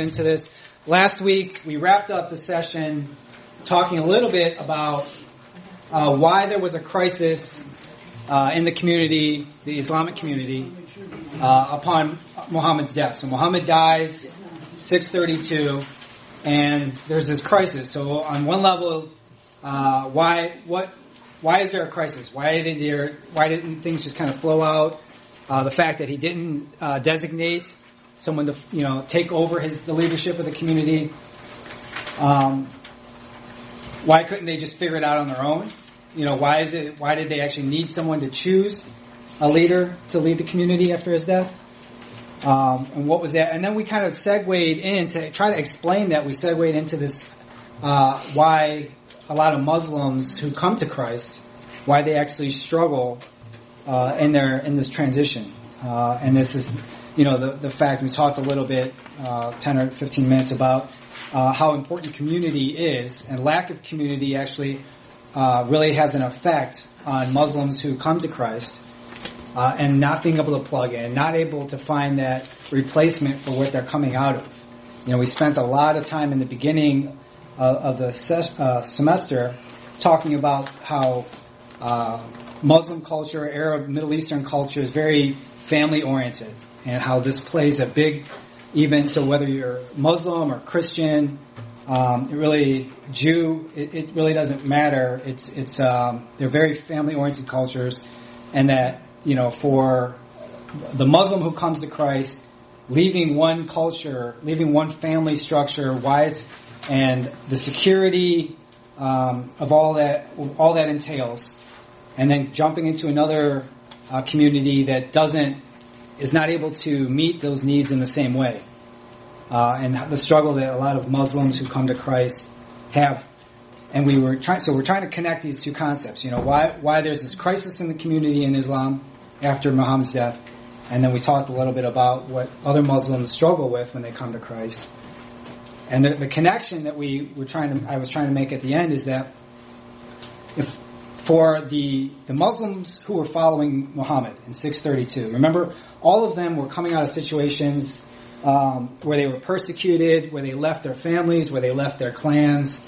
into this. Last week we wrapped up the session talking a little bit about uh, why there was a crisis uh, in the community, the Islamic community, uh, upon Muhammad's death. So Muhammad dies 632, and there's this crisis. So on one level, uh, why what why is there a crisis? Why did there why didn't things just kind of flow out? Uh, the fact that he didn't uh, designate someone to you know take over his the leadership of the community. Um, why couldn't they just figure it out on their own? You know, why is it? Why did they actually need someone to choose a leader to lead the community after his death? Um, and what was that? And then we kind of segued in to try to explain that. We segued into this uh, why a lot of Muslims who come to Christ, why they actually struggle uh, in their in this transition. Uh, and this is you know, the, the fact we talked a little bit, uh, 10 or 15 minutes about uh, how important community is, and lack of community actually uh, really has an effect on Muslims who come to Christ, uh, and not being able to plug in, not able to find that replacement for what they're coming out of. You know, we spent a lot of time in the beginning of, of the uh, semester talking about how uh, Muslim culture, Arab, Middle Eastern culture is very family oriented and how this plays a big, even so whether you're Muslim or Christian, um, really Jew, it, it, really doesn't matter. It's it's um, they're very family oriented cultures, and that you know for the Muslim who comes to Christ, leaving one culture, leaving one family structure, why it's and the security um, of all that all that entails, and then jumping into another uh, community that doesn't is not able to meet those needs in the same way. Uh, and the struggle that a lot of Muslims who come to Christ have. And we were trying, so we're trying to connect these two concepts. You know, why, why there's this crisis in the community in Islam after Muhammad's death. And then we talked a little bit about what other Muslims struggle with when they come to Christ. And the, the connection that we were trying to, I was trying to make at the end is that for the, the Muslims who were following Muhammad in 632, remember all of them were coming out of situations um, where they were persecuted, where they left their families, where they left their clans,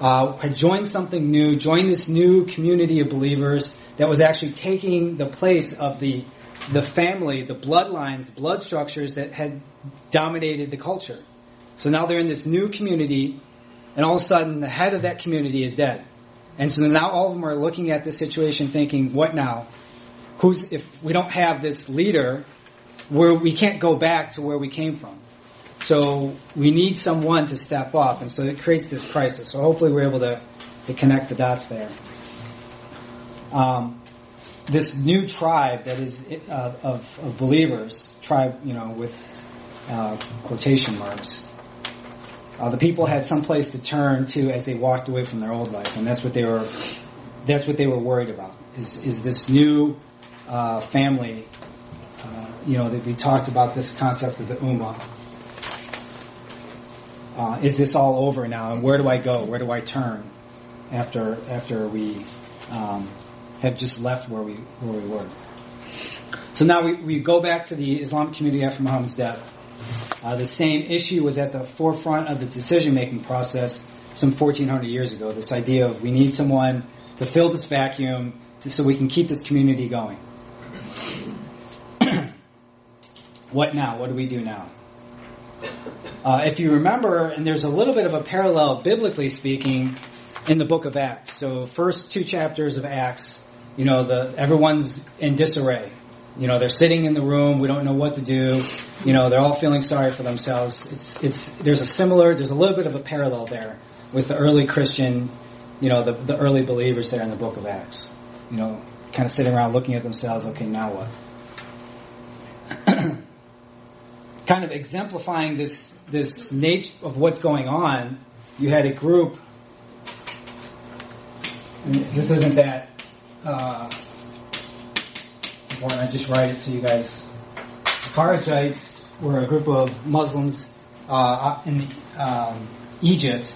uh, had joined something new, joined this new community of believers that was actually taking the place of the the family, the bloodlines, blood structures that had dominated the culture. So now they're in this new community, and all of a sudden the head of that community is dead. And so now all of them are looking at this situation thinking, what now? Who's, if we don't have this leader where we can't go back to where we came from. So we need someone to step up, and so it creates this crisis. So hopefully we're able to, to connect the dots there. Um, this new tribe that is uh, of, of, believers, tribe, you know, with uh, quotation marks. Uh, the people had some place to turn to as they walked away from their old life, and that's what they were. That's what they were worried about. Is is this new uh, family you know, that we talked about this concept of the Ummah. Uh, is this all over now? And where do I go? Where do I turn after after we um, have just left where we where we were? So now we, we go back to the Islamic community after Muhammad's death. Uh, the same issue was at the forefront of the decision making process some 1400 years ago. This idea of we need someone to fill this vacuum so we can keep this community going. What now? What do we do now? Uh, if you remember, and there's a little bit of a parallel, biblically speaking, in the book of Acts. So, first two chapters of Acts, you know, the everyone's in disarray. You know, they're sitting in the room. We don't know what to do. You know, they're all feeling sorry for themselves. It's it's there's a similar, there's a little bit of a parallel there with the early Christian, you know, the the early believers there in the book of Acts. You know, kind of sitting around looking at themselves. Okay, now what? kind of exemplifying this this nature of what's going on, you had a group. this isn't that. Uh, I just write it so you guys. The Kharijites were a group of Muslims uh, in um, Egypt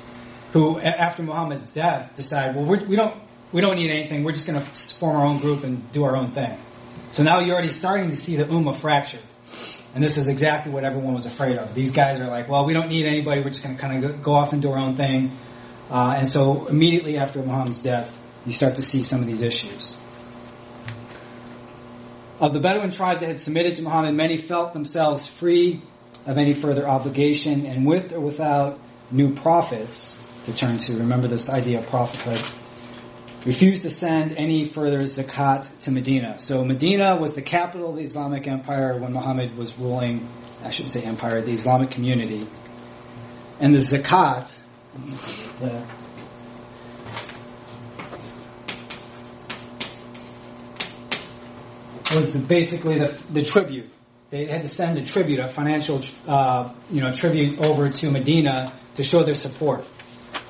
who, after Muhammad's death, decided, well, we're, we don't we don't need anything. We're just going to form our own group and do our own thing. So now you're already starting to see the ummah fracture And this is exactly what everyone was afraid of. These guys are like, well, we don't need anybody. We're just going to kind of go off and do our own thing. Uh, and so immediately after Muhammad's death, you start to see some of these issues. Of the Bedouin tribes that had submitted to Muhammad, many felt themselves free of any further obligation and with or without new prophets to turn to. Remember this idea of prophethood. Refused to send any further zakat to Medina. So Medina was the capital of the Islamic Empire when Muhammad was ruling, I shouldn't say empire, the Islamic community. And the zakat, the was the, basically the, the tribute. They had to send a tribute, a financial, uh, you know, tribute over to Medina to show their support.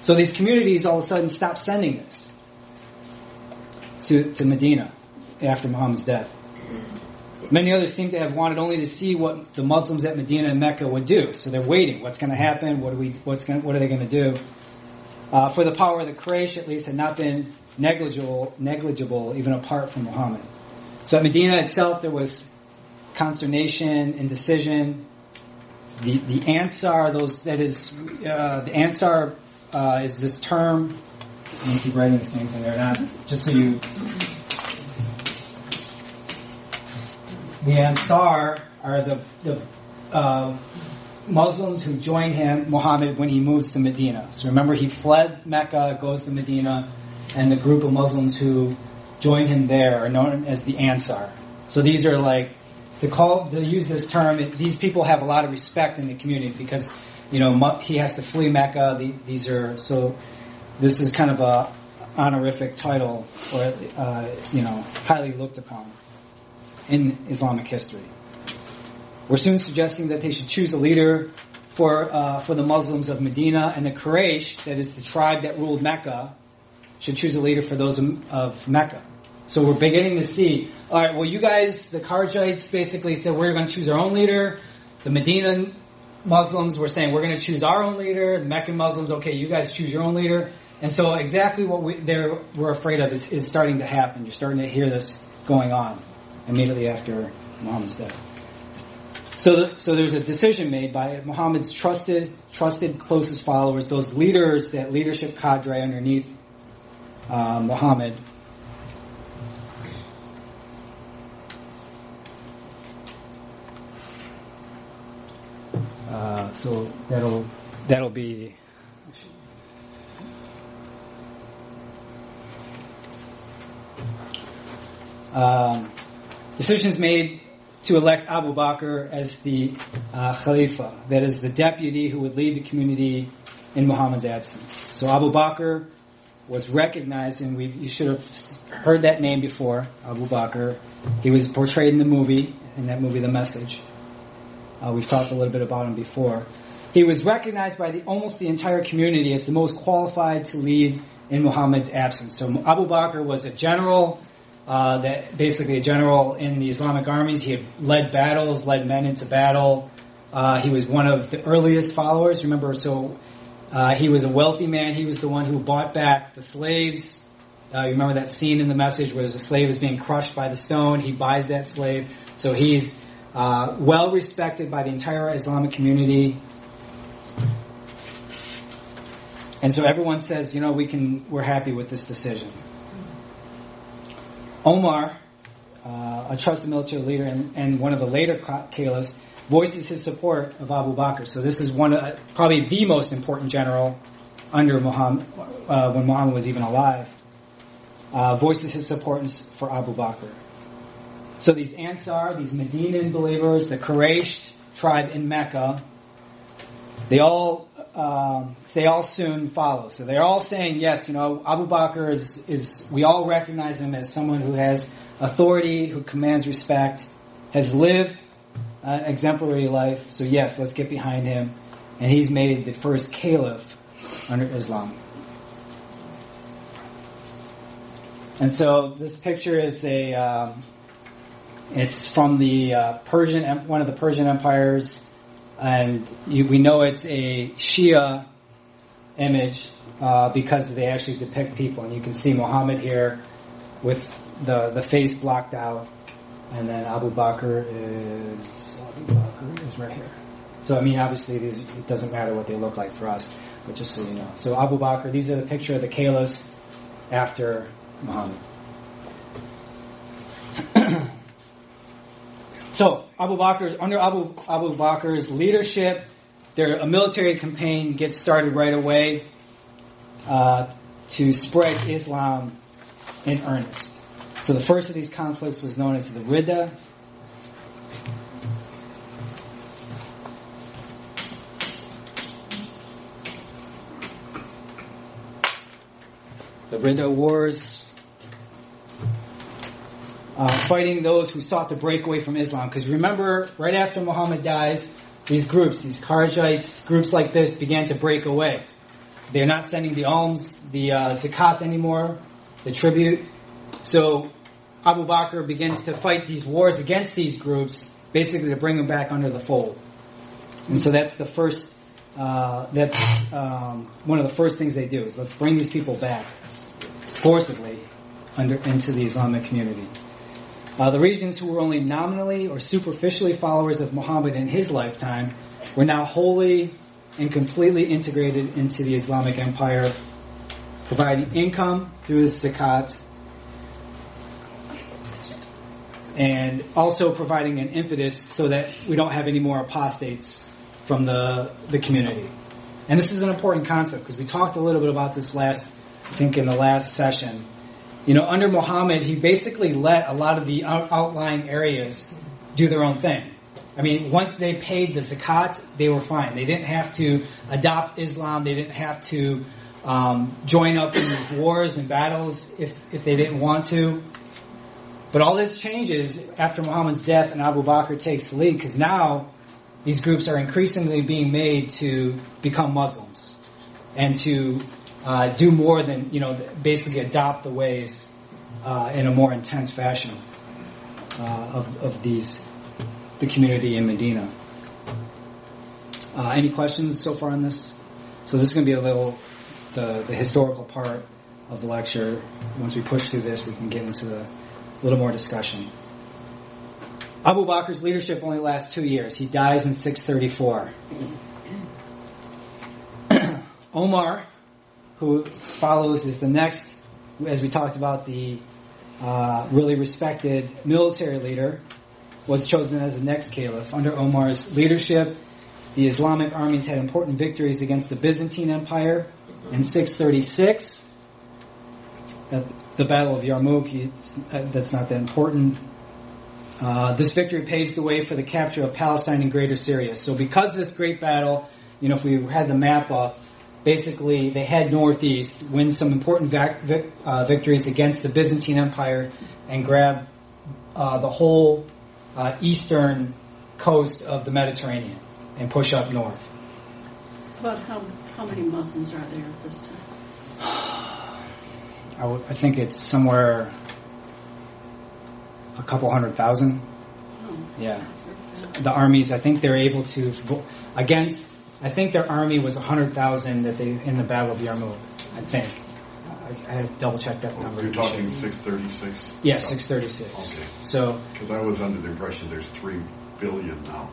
So these communities all of a sudden stopped sending this to, to Medina after Muhammad's death. Many others seem to have wanted only to see what the Muslims at Medina and Mecca would do. So they're waiting. What's going to happen? What are we? What's going? What are they going to do? Uh, for the power of the Quraysh, at least, had not been negligible, negligible even apart from Muhammad. So at Medina itself, there was consternation, indecision. The the Ansar, those that is uh, the Ansar uh, is this term. I'm gonna keep writing these things in there, not just so you. The Ansar are the the uh, Muslims who joined him, Muhammad, when he moves to Medina. So remember, he fled Mecca, goes to Medina, and the group of Muslims who join him there are known as the Ansar. So these are like to call to use this term. It, these people have a lot of respect in the community because you know he has to flee Mecca. The, these are so. This is kind of a honorific title, or uh, you know, highly looked upon in Islamic history. We're soon suggesting that they should choose a leader for uh, for the Muslims of Medina and the Quraysh, that is the tribe that ruled Mecca, should choose a leader for those of Mecca. So we're beginning to see, all right, well, you guys, the Kharijites basically said we're going to choose our own leader. The Medina Muslims were saying we're going to choose our own leader. The Meccan Muslims, okay, you guys choose your own leader. And so exactly what we, we're afraid of is, is starting to happen. You're starting to hear this going on immediately after Muhammad's death. So, so there's a decision made by Muhammad's trusted, trusted closest followers, those leaders, that leadership cadre underneath Muhammad, Uh, so that'll that'll be um, decisions made to elect Abu Bakr as the uh, Khalifa, that is the deputy who would lead the community in Muhammad's absence. So Abu Bakr was recognized, and we, you should have heard that name before, Abu Bakr. He was portrayed in the movie, in that movie, The Message. Uh, we've talked a little bit about him before. He was recognized by the, almost the entire community as the most qualified to lead in Muhammad's absence. So Abu Bakr was a general, uh, that basically a general in the Islamic armies. He had led battles, led men into battle. Uh, he was one of the earliest followers. Remember, so uh, he was a wealthy man. He was the one who bought back the slaves. Uh, you remember that scene in the message where the slave is being crushed by the stone. He buys that slave. So he's uh, well respected by the entire Islamic community. And so everyone says, you know, we can, we're happy with this decision. Omar, uh, a trusted military leader and, and, one of the later caliphs, voices his support of Abu Bakr. So this is one, of, probably the most important general under Muhammad, uh, when Muhammad was even alive. Uh, voices his support for Abu Bakr. So these Ansar, these Medinan believers, the Quraysh tribe in Mecca, they all um, they all soon follow. So they're all saying yes. You know, Abu Bakr is is we all recognize him as someone who has authority, who commands respect, has lived an exemplary life. So yes, let's get behind him. And he's made the first caliph under Islam. And so this picture is a um, it's from the uh, Persian, one of the Persian empires, and you, we know it's a Shia image uh, because they actually depict people, and you can see Muhammad here with the the face blocked out, and then Abu Bakr is is right here. So I mean, obviously, these, it doesn't matter what they look like for us, but just so you know. So Abu Bakr, these are the picture of the caliphs after Muhammad. so Abu Bakr's under Abu Abu Bakr's leadership, there a military campaign gets started right away uh, to spread Islam in earnest. So the first of these conflicts was known as the Ridda. The Ridda Wars, uh, fighting those who sought to break away from Islam. Because remember, right after Muhammad dies, these groups, these Kharijites, groups like this began to break away. They're not sending the alms, the uh, zakat anymore, the tribute. So Abu Bakr begins to fight these wars against these groups, basically to bring them back under the fold. And so that's the first, uh, that's um, one of the first things they do is let's bring these people back forcibly under into the Islamic community. Uh, the regions who were only nominally or superficially followers of Muhammad in his lifetime were now wholly and completely integrated into the Islamic Empire, providing income through the zakat, and also providing an impetus so that we don't have any more apostates from the, the community. And this is an important concept because we talked a little bit about this last, I think in the last session. You know, under Muhammad, he basically let a lot of the outlying areas do their own thing. I mean, once they paid the zakat, they were fine. They didn't have to adopt Islam. They didn't have to um, join up in these wars and battles if if they didn't want to. But all this changes after Muhammad's death and Abu Bakr takes the lead because now these groups are increasingly being made to become Muslims and to uh, do more than you know basically adopt the ways uh, in a more intense fashion uh, of of these the community in Medina. Uh, any questions so far on this? So this is going to be a little the the historical part of the lecture. Once we push through this, we can get into the a little more discussion. Abu Bakr's leadership only lasts two years. He dies in 634. Omar, who follows, is the next, as we talked about, the uh, really respected military leader, was chosen as the next caliph. Under Omar's leadership, the Islamic armies had important victories against the Byzantine Empire in 636. At the Battle of Yarmouk, that's not that important. Uh, this victory paves the way for the capture of Palestine and Greater Syria. So because of this great battle, you know, if we had the map up, basically they head northeast, win some important vac- vic- uh, victories against the Byzantine Empire, and grab uh, the whole uh, eastern coast of the Mediterranean and push up north. About how, how many Muslims are there at this time? I, w- I think it's somewhere a couple hundred thousand. Oh, Yeah. So the armies, I think they're able to against. I think their army was hundred thousand that they in the Battle of Yarmouk. I think. I, I have to double check that number. You're talking 636? Yeah, six thirty six. Okay. So Because I was under the impression there's 3 billion now.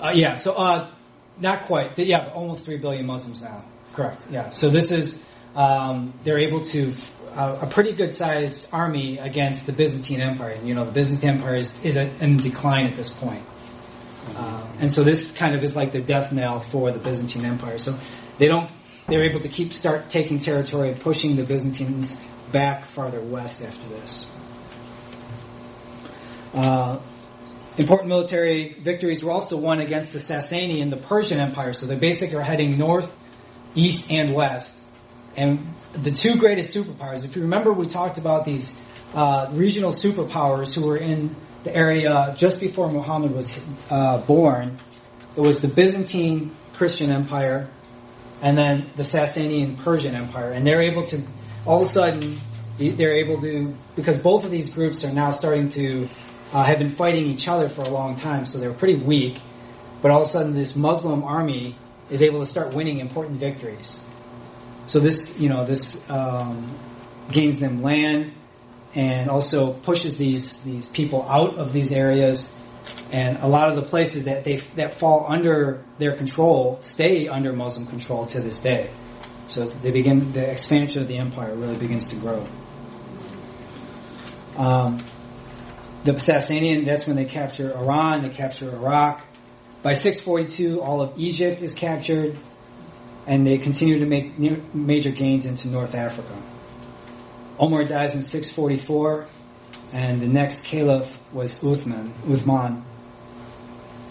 uh, yeah, so uh, not quite. Yeah, but almost three billion Muslims now. Correct. Yeah. So this is um, they're able to uh, a pretty good sized army against the Byzantine Empire. And you know, the Byzantine Empire is, is a, in decline at this point. Uh, and so this kind of is like the death knell for the Byzantine Empire. So they don't, they're able to keep start taking territory, and pushing the Byzantines back farther west after this. Uh, important military victories were also won against the Sasani and the Persian Empire. So they basically are heading north, east, and west. And the two greatest superpowers, if you remember, we talked about these uh, regional superpowers who were in the area just before Muhammad was uh, born. It was the Byzantine Christian Empire and then the Sassanian Persian Empire. And they're able to, all of a sudden, they're able to, because both of these groups are now starting to, uh, have been fighting each other for a long time, so they're pretty weak. But all of a sudden, this Muslim army is able to start winning important victories. So this, you know, this um, gains them land and also pushes these these people out of these areas and a lot of the places that they that fall under their control stay under Muslim control to this day. So they begin the expansion of the empire really begins to grow. Um, the Sassanian, that's when they capture Iran, they capture Iraq. By 642, all of Egypt is captured, and they continue to make major gains into North Africa. Omar dies in 644, and the next caliph was Uthman. Uthman.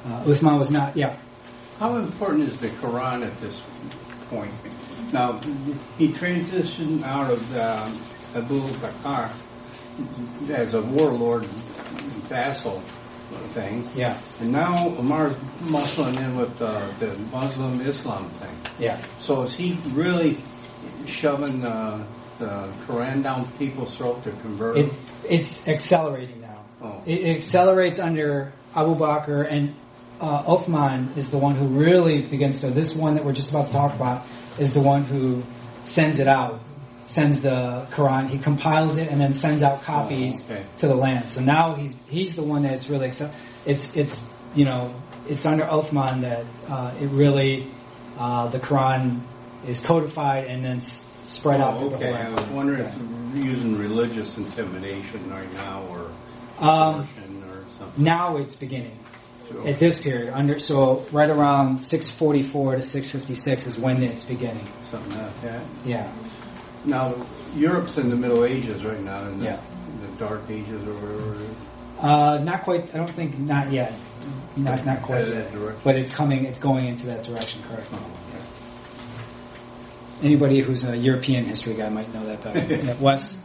Uh, Uthman was not, yeah. How important is the Quran at this point? Now, he transitioned out of uh, Abu Bakr as a warlord vassal thing, Yeah, and now Omar's muscling in with uh, the Muslim Islam thing. yeah. So is he really shoving uh, the Quran down people's throat to convert It, it's accelerating now. Oh. It, it accelerates under Abu Bakr, and uh, Uthman is the one who really begins to. This one that we're just about to talk about is the one who sends it out, sends the Quran. He compiles it and then sends out copies Oh, okay. to the land. So now he's he's the one that's really accept. It's it's you know it's under Uthman that uh, it really uh, the Quran is codified and then spread out through okay. the whole I was wondering if you're using religious intimidation right now or Um, or something. now it's beginning. So- at this period under so right around 644 to 656 is when it's beginning something like that. yeah Now, Europe's in the Middle Ages right now, in the, Yeah. in the Dark Ages or whatever. uh not quite i don't think not yet not not quite Headed yet that direction. but it's coming it's going into that direction correct Oh, okay. Anybody who's a european history guy might know that better. Yeah, wes?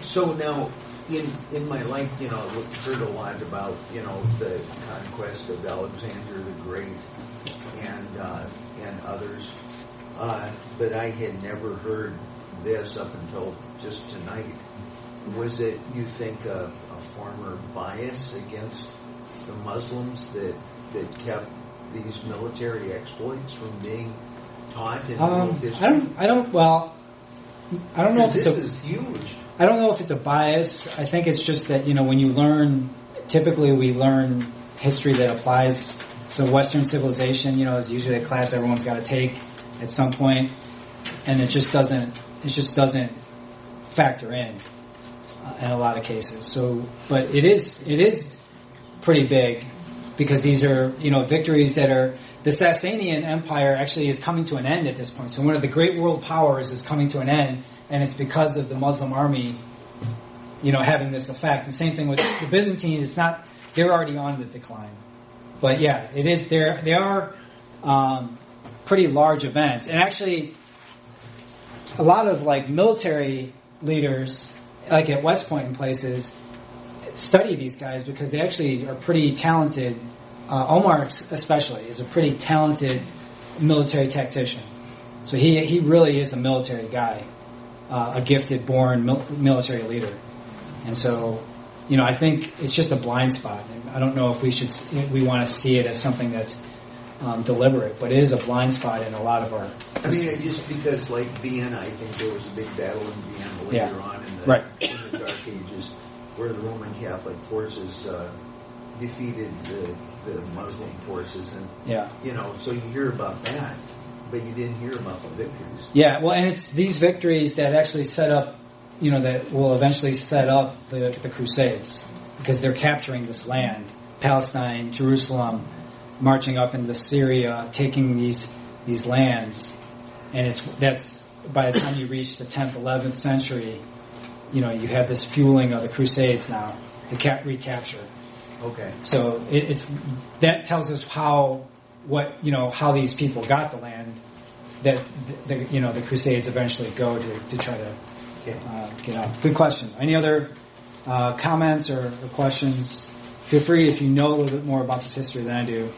So now, in in my life, you know, I've heard a lot about you know the conquest of Alexander the Great and uh, and others, uh, but I had never heard this up until just tonight. Was it you think a, a former bias against the Muslims that that kept these military exploits from being taught in um, history? i don't i don't well i don't know if it's this a is huge. I don't know if it's a bias. I think it's just that, you know, when you learn, typically we learn history that applies. So Western civilization, you know, is usually a class everyone's got to take at some point, and it just doesn't, it just doesn't factor in uh, in a lot of cases. So, but it is, it is pretty big because these are, you know, victories that are, the Sassanian Empire actually is coming to an end at this point. So one of the great world powers is coming to an end, and it's because of the Muslim army, you know, having this effect. The same thing with the Byzantines. It's not, they're already on the decline. But yeah, it is, there, they are, um, pretty large events. And actually, a lot of like military leaders, like at West Point and places, study these guys because they actually are pretty talented. Uh, Omar especially is a pretty talented military tactician. So he he really is a military guy, uh, a gifted born mil- military leader, and so you know I think it's just a blind spot. I don't know if we should we want to see it as something that's um, deliberate, but it is a blind spot in a lot of our. I mean, just because like Vienna, I think there was a big battle in Vienna later Yeah. on in the, Right. in the Dark Ages where the Roman Catholic forces uh, defeated the, the Muslim forces, and Yeah. you know, so you hear about that, but you didn't hear about the victories. Yeah, well, and it's these victories that actually set up, you know, that will eventually set up the, the Crusades because they're capturing this land, Palestine, Jerusalem, marching up into Syria, taking these these lands, and it's that's by the time you reach the 10th, 11th century, you know, you have this fueling of the Crusades now to cap- recapture. Okay. So it, it's that tells us how what you know how these people got the land that the, the you know the Crusades eventually go to to try to Okay. uh, get out. Good question. Any other uh, comments or, or questions? Feel free if you know a little bit more about this history than I do.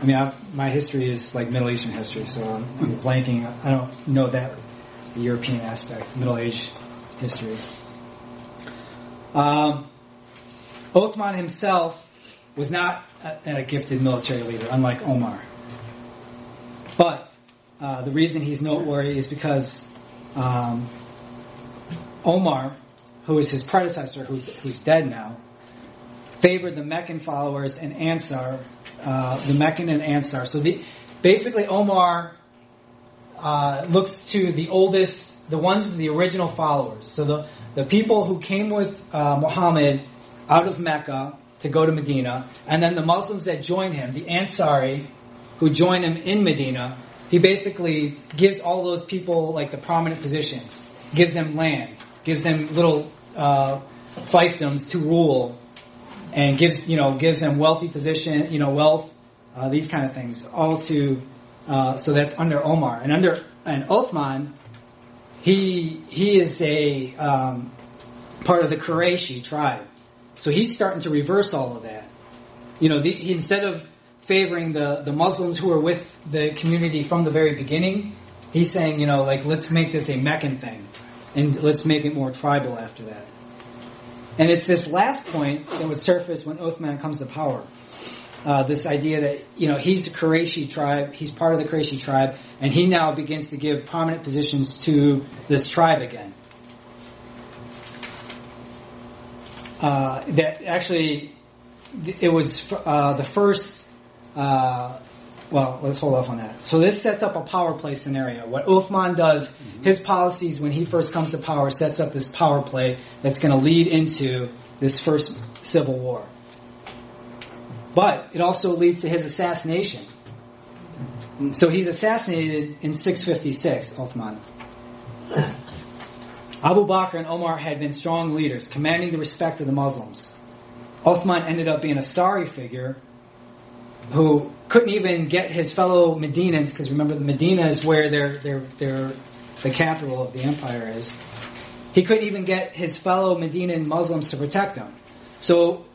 I mean, I, my history is like Middle Eastern history, so I'm, I'm blanking. I don't know that European aspect, Middle Age history. Um, Uthman himself was not a, a gifted military leader, unlike Omar. But uh, the reason he's noteworthy is because um, Omar, who is his predecessor, who, who's dead now, favored the Meccan followers and Ansar, uh, the Meccan and Ansar. So the, basically Omar uh, looks to the oldest, the ones, the original followers. So the, the people who came with uh, Muhammad out of Mecca to go to Medina, and then the Muslims that joined him, the Ansari, who joined him in Medina, he basically gives all those people like the prominent positions, gives them land, gives them little uh, fiefdoms to rule, and gives you know gives them wealthy position, you know wealth, uh, these kind of things, all to uh, so that's under Omar. And under and Uthman, he he is a um, part of the Qurayshi tribe, so he's starting to reverse all of that. You know, the, he, instead of favoring the the Muslims who are with the community from the very beginning, he's saying, you know, like let's make this a Meccan thing, and let's make it more tribal after that. And it's this last point that would surface when Uthman comes to power. Uh, this idea that you know he's a Qurayshi tribe, he's part of the Qurayshi tribe, and he now begins to give prominent positions to this tribe again. Uh, that actually, it was uh, the first. Uh, well, let's hold off on that. So this sets up a power play scenario. What Uthman does, mm-hmm. his policies when he first comes to power, sets up this power play that's going to lead into this first civil war. But it also leads to his assassination. So he's assassinated in 656, Uthman. Abu Bakr and Omar had been strong leaders, commanding the respect of the Muslims. Uthman ended up being a sorry figure who couldn't even get his fellow Medinans, because remember, the Medina is where their, their, their, the capital of the empire is. He couldn't even get his fellow Medinan Muslims to protect him. So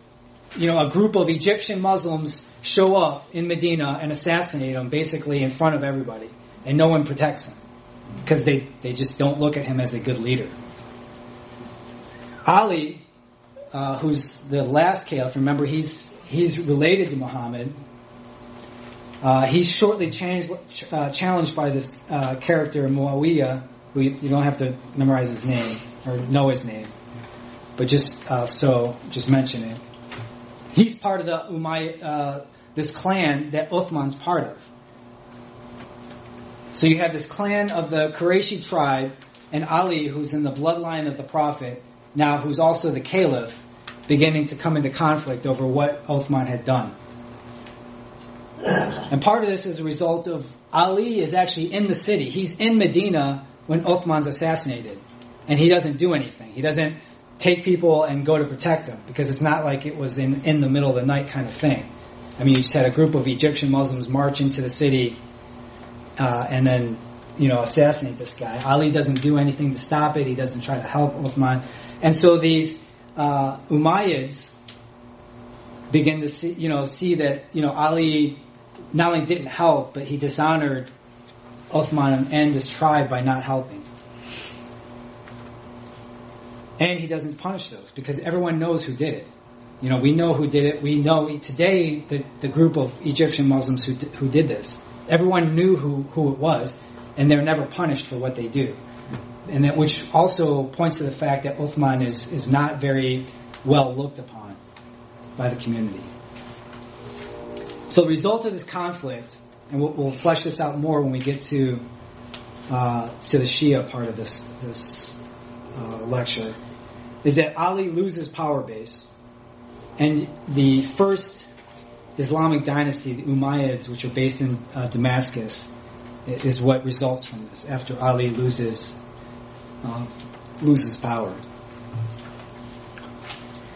you know, a group of Egyptian Muslims show up in Medina and assassinate him basically in front of everybody. And no one protects him. Because they, they just don't look at him as a good leader. Ali, uh, who's the last caliph, remember he's, he's related to Muhammad. Uh, he's shortly changed, uh, challenged by this uh, character Muawiyah, who you, you, don't have to memorize his name or know his name, but just uh, so just mention it. He's part of the Umayyad, uh, this clan that Uthman's part of. So you have this clan of the Qurayshi tribe, and Ali, who's in the bloodline of the Prophet, now who's also the Caliph, beginning to come into conflict over what Uthman had done. And part of this is a result of Ali is actually in the city. He's in Medina when Uthman's assassinated. And he doesn't do anything. He doesn't take people and go to protect them because it's not like it was in, in the middle of the night kind of thing. I mean, you just had a group of Egyptian Muslims march into the city uh, and then, you know, assassinate this guy. Ali doesn't do anything to stop it. He doesn't try to help Uthman. And so these uh, Umayyads begin to see, you know, see that, you know, Ali not only didn't help, but he dishonored Uthman and his tribe by not helping. And he doesn't punish those because everyone knows who did it. You know, we know who did it. We know today the, the group of Egyptian Muslims who, who did this. Everyone knew who, who it was, and they're never punished for what they do. And that, which also points to the fact that Uthman is, is not very well looked upon by the community. So the result of this conflict, and we'll, we'll flesh this out more when we get to uh, to the Shia part of this this uh, lecture, is that Ali loses power base, and the first Islamic dynasty, the Umayyads, which are based in uh, Damascus, is what results from this after Ali loses uh, loses power.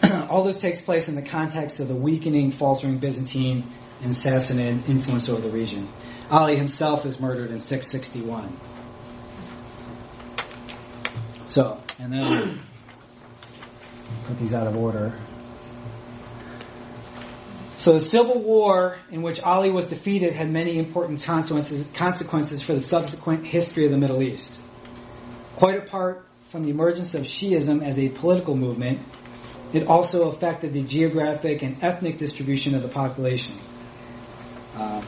All this takes place in the context of the weakening, faltering Byzantine and Sassanid influence over the region. Ali himself is murdered in 661. So, and then put these out of order. So the civil war in which Ali was defeated had many important consequences, consequences for the subsequent history of the Middle East. Quite apart from the emergence of Shiism as a political movement, it also affected the geographic and ethnic distribution of the population. Um,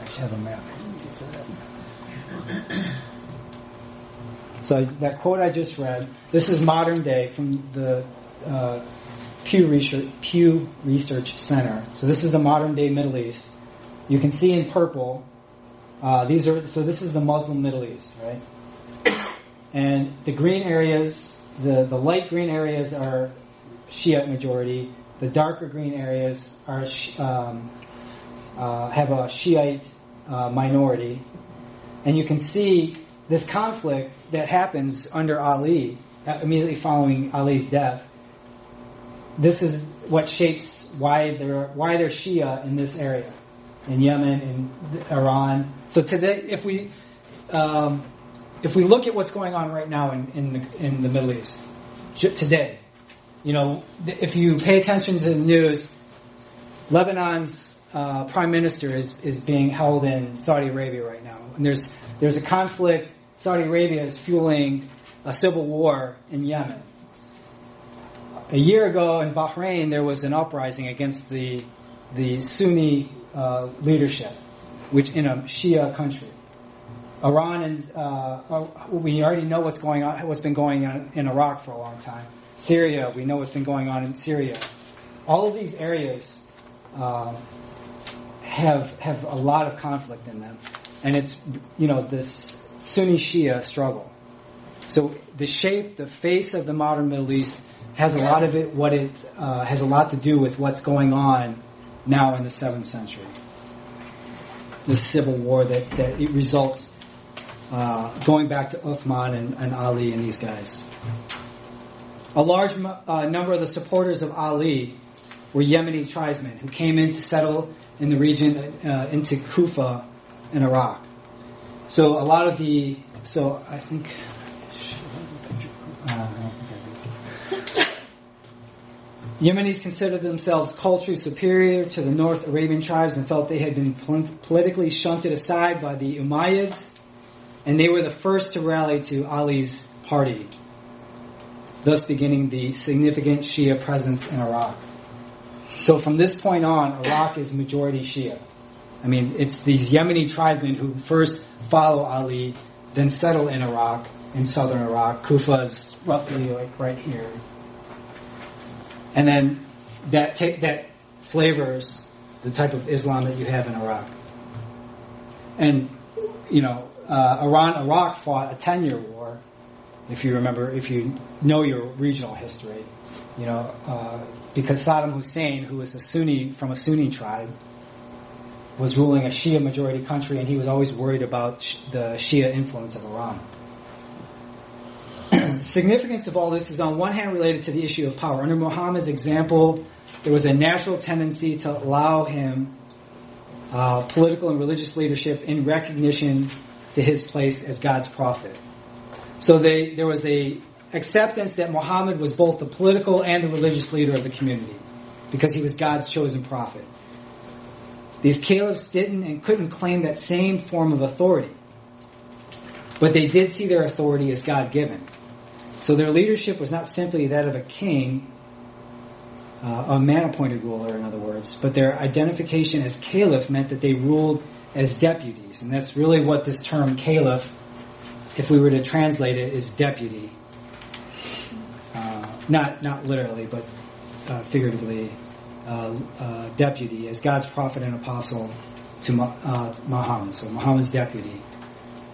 I have a map. So that quote I just read, this is modern day from the uh, Pew Research, Pew Research Center. So this is the modern day Middle East. You can see in purple, uh, these are, so this is the Muslim Middle East, right? And the green areas, the, the light green areas are Shiite majority. The darker green areas are, um, uh, have a Shiite uh, minority. And you can see this conflict that happens under Ali, uh, immediately following Ali's death. This is what shapes why they're, why they're Shia in this area, in Yemen, in Iran. So today, if we, um, if we look at what's going on right now in, in, the, in the Middle East, today, you know, if you pay attention to the news, Lebanon's uh, prime minister is, is being held in Saudi Arabia right now. And there's, there's a conflict. Saudi Arabia is fueling a civil war in Yemen. A year ago in Bahrain, there was an uprising against the, the Sunni uh, leadership, which in a Shia country. Iran and uh, we already know what's going on, what's been going on in Iraq for a long time. Syria, we know what's been going on in Syria. All of these areas uh, have have a lot of conflict in them, and it's you know this Sunni Shia struggle. So the shape, the face of the modern Middle East has a lot of it. What it uh, has a lot to do with what's going on now in the seventh century. The civil war that that it results uh, going back to Uthman and, and, Ali and these guys. A large uh, number of the supporters of Ali were Yemeni tribesmen who came in to settle in the region uh, into Kufa in Iraq. So a lot of the, so I think, Yemenis considered themselves culturally superior to the North Arabian tribes and felt they had been politically shunted aside by the Umayyads, and they were the first to rally to Ali's party, thus beginning the significant Shia presence in Iraq. So from this point on, Iraq is majority Shia. I mean, it's these Yemeni tribesmen who first follow Ali, then settle in Iraq, in southern Iraq. Kufa is roughly like right here. And then that take, that flavors the type of Islam that you have in Iraq. And, you know, uh, Iran, Iraq fought a 10 year war, if you remember, if you know your regional history, you know, uh, because Saddam Hussein, who was a Sunni, from a Sunni tribe, was ruling a Shia majority country and he was always worried about the Shia influence of Iran. significance of all this is on one hand related to the issue of power. Under Muhammad's example, there was a natural tendency to allow him uh, political and religious leadership in recognition to his place as God's prophet. So they, there was a acceptance that Muhammad was both the political and the religious leader of the community because he was God's chosen prophet. These caliphs didn't and couldn't claim that same form of authority, but they did see their authority as God given. So their leadership was not simply that of a king, uh, a man appointed ruler, in other words, but their identification as caliph meant that they ruled as deputies. And that's really what this term caliph, if we were to translate it, is deputy. Uh, not, not literally, but uh, figuratively, uh, uh, deputy, as God's prophet and apostle to uh, Muhammad. So Muhammad's deputy.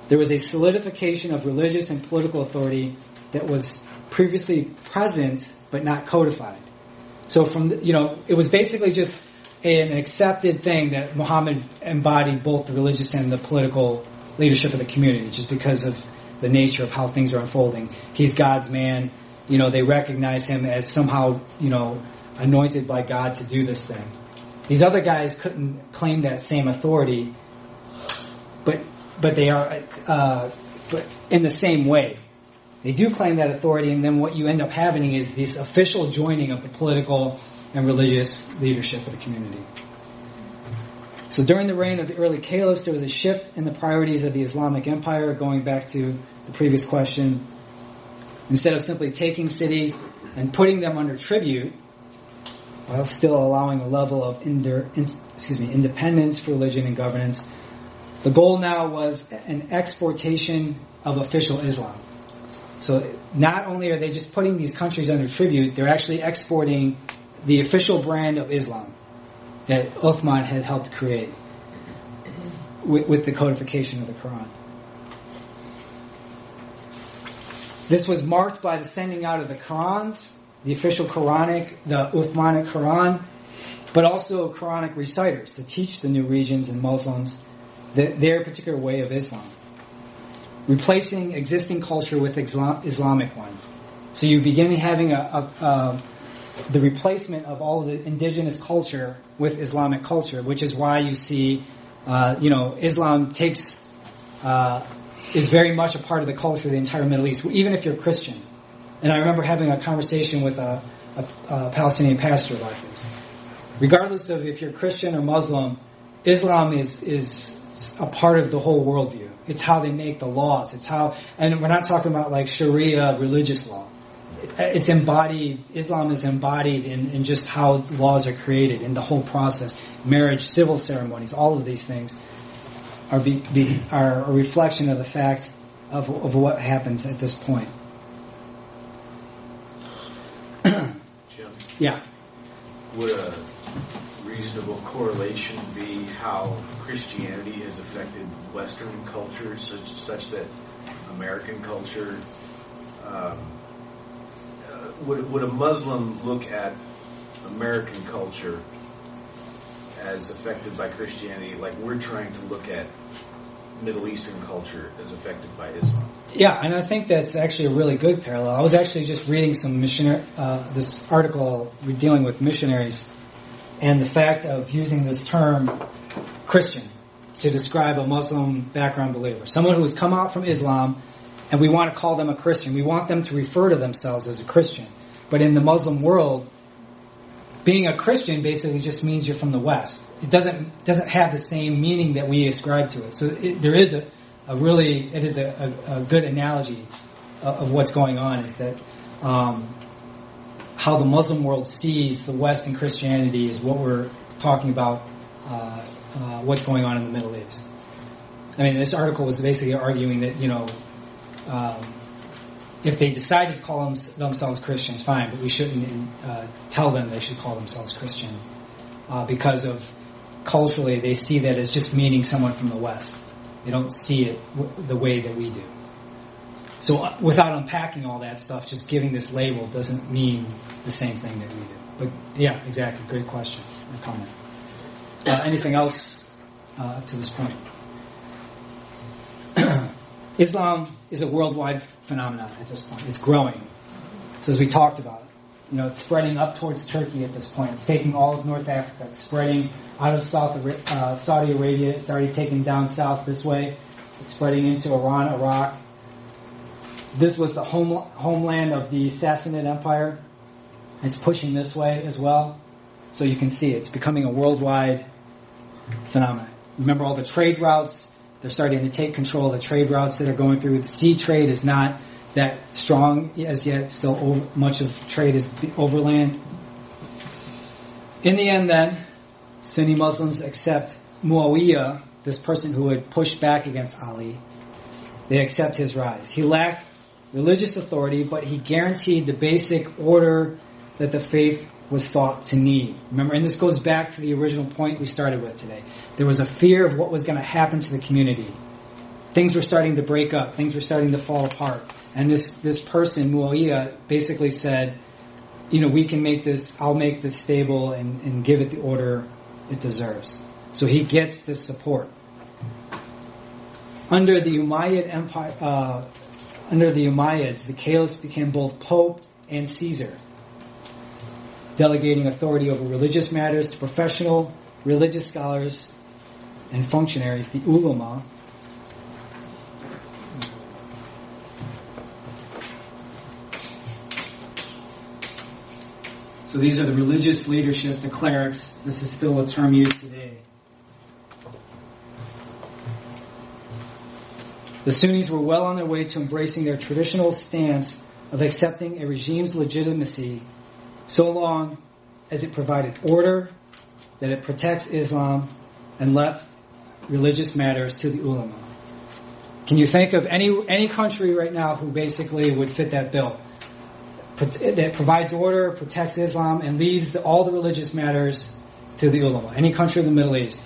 There was a solidification of religious and political authority that was previously present but not codified. So from the, you know, it was basically just an accepted thing that Muhammad embodied both the religious and the political leadership of the community, just because of the nature of how things are unfolding. He's God's man. You know, they recognize him as somehow, you know, anointed by God to do this thing. These other guys couldn't claim that same authority, but but they are, uh, but in the same way. They do claim that authority, and then what you end up having is this official joining of the political and religious leadership of the community. So during the reign of the early caliphs, there was a shift in the priorities of the Islamic Empire, going back to the previous question. Instead of simply taking cities and putting them under tribute, while still allowing a level of excuse me, independence for religion and governance, the goal now was an exportation of official Islam. So not only are they just putting these countries under tribute, they're actually exporting the official brand of Islam that Uthman had helped create with, with the codification of the Quran. This was marked by the sending out of the Qurans, the official Quranic, the Uthmanic Quran, but also Quranic reciters to teach the new regions and Muslims the, their particular way of Islam, replacing existing culture with Islam, Islamic one. So you begin having a, a, a, the replacement of all of the indigenous culture with Islamic culture, which is why you see, uh, you know, Islam takes uh, is very much a part of the culture of the entire Middle East, even if you're Christian. And I remember having a conversation with a, a, a Palestinian pastor about this. Regardless of if you're Christian or Muslim, Islam is is a part of the whole worldview. It's how they make the laws. It's how, and we're not talking about like Sharia religious law. It's embodied, Islam is embodied in, in just how laws are created, in the whole process. Marriage, civil ceremonies, all of these things are, be, be, are a reflection of the fact of, of what happens at this point. Yeah. would a reasonable correlation be how Christianity has affected Western culture, such such that American culture um, uh, would would a Muslim look at American culture as affected by Christianity, like we're trying to look at Middle Eastern culture as affected by Islam? Yeah, and I think that's actually a really good parallel. I was actually just reading some missionary, uh, this article dealing with missionaries and the fact of using this term Christian to describe a Muslim background believer, someone who has come out from Islam, and we want to call them a Christian. We want them to refer to themselves as a Christian. But in the Muslim world, being a Christian basically just means you're from the West. It doesn't doesn't have the same meaning that we ascribe to it. So it, there is a, a really it is a, a, a good analogy of, of, what's going on. Is that um, how the Muslim world sees the West and Christianity is what we're talking about. Uh, uh, what's going on in the Middle East? I mean, this article was basically arguing that you know. Um, if they decided to call them, themselves Christians, fine, but we shouldn't uh, tell them they should call themselves Christian uh, because of culturally they see that as just meaning someone from the West. They don't see it w- the way that we do. So uh, without unpacking all that stuff, just giving this label doesn't mean the same thing that we do. But yeah, exactly. Great question or comment. Uh, anything else uh, to this point? Islam is a worldwide phenomenon at this point. It's growing. So as we talked about, you know, it's spreading up towards Turkey at this point. It's taking all of North Africa. It's spreading out of South uh, Saudi Arabia. It's already taken down south this way. It's spreading into Iran, Iraq. This was the home, homeland of the Sassanid Empire. It's pushing this way as well. So you can see it's becoming a worldwide phenomenon. Remember all the trade routes they're starting to take control of the trade routes that are going through. The sea trade is not that strong as yet. Still, over, much of trade is overland. In the end, then, Sunni Muslims accept Muawiyah, this person who had pushed back against Ali. They accept his rise. He lacked religious authority, but he guaranteed the basic order that the faith was thought to need. Remember, and this goes back to the original point we started with today. There was a fear of what was going to happen to the community. Things were starting to break up. Things were starting to fall apart. And this, this person, Muawiyah, basically said, you know, we can make this, I'll make this stable and, and give it the order it deserves. So he gets this support. Under the Umayyad Empire, uh, under the Umayyads, the caliphs became both pope and Caesar delegating authority over religious matters to professional religious scholars and functionaries, the ulama. So these are the religious leadership, the clerics. This is still a term used today. The Sunnis were well on their way to embracing their traditional stance of accepting a regime's legitimacy so long as it provided order, that it protects Islam, and left religious matters to the ulama. Can you think of any any country right now who basically would fit that bill? that provides order, protects Islam, and leaves the, all the religious matters to the ulama. Any country in the Middle East.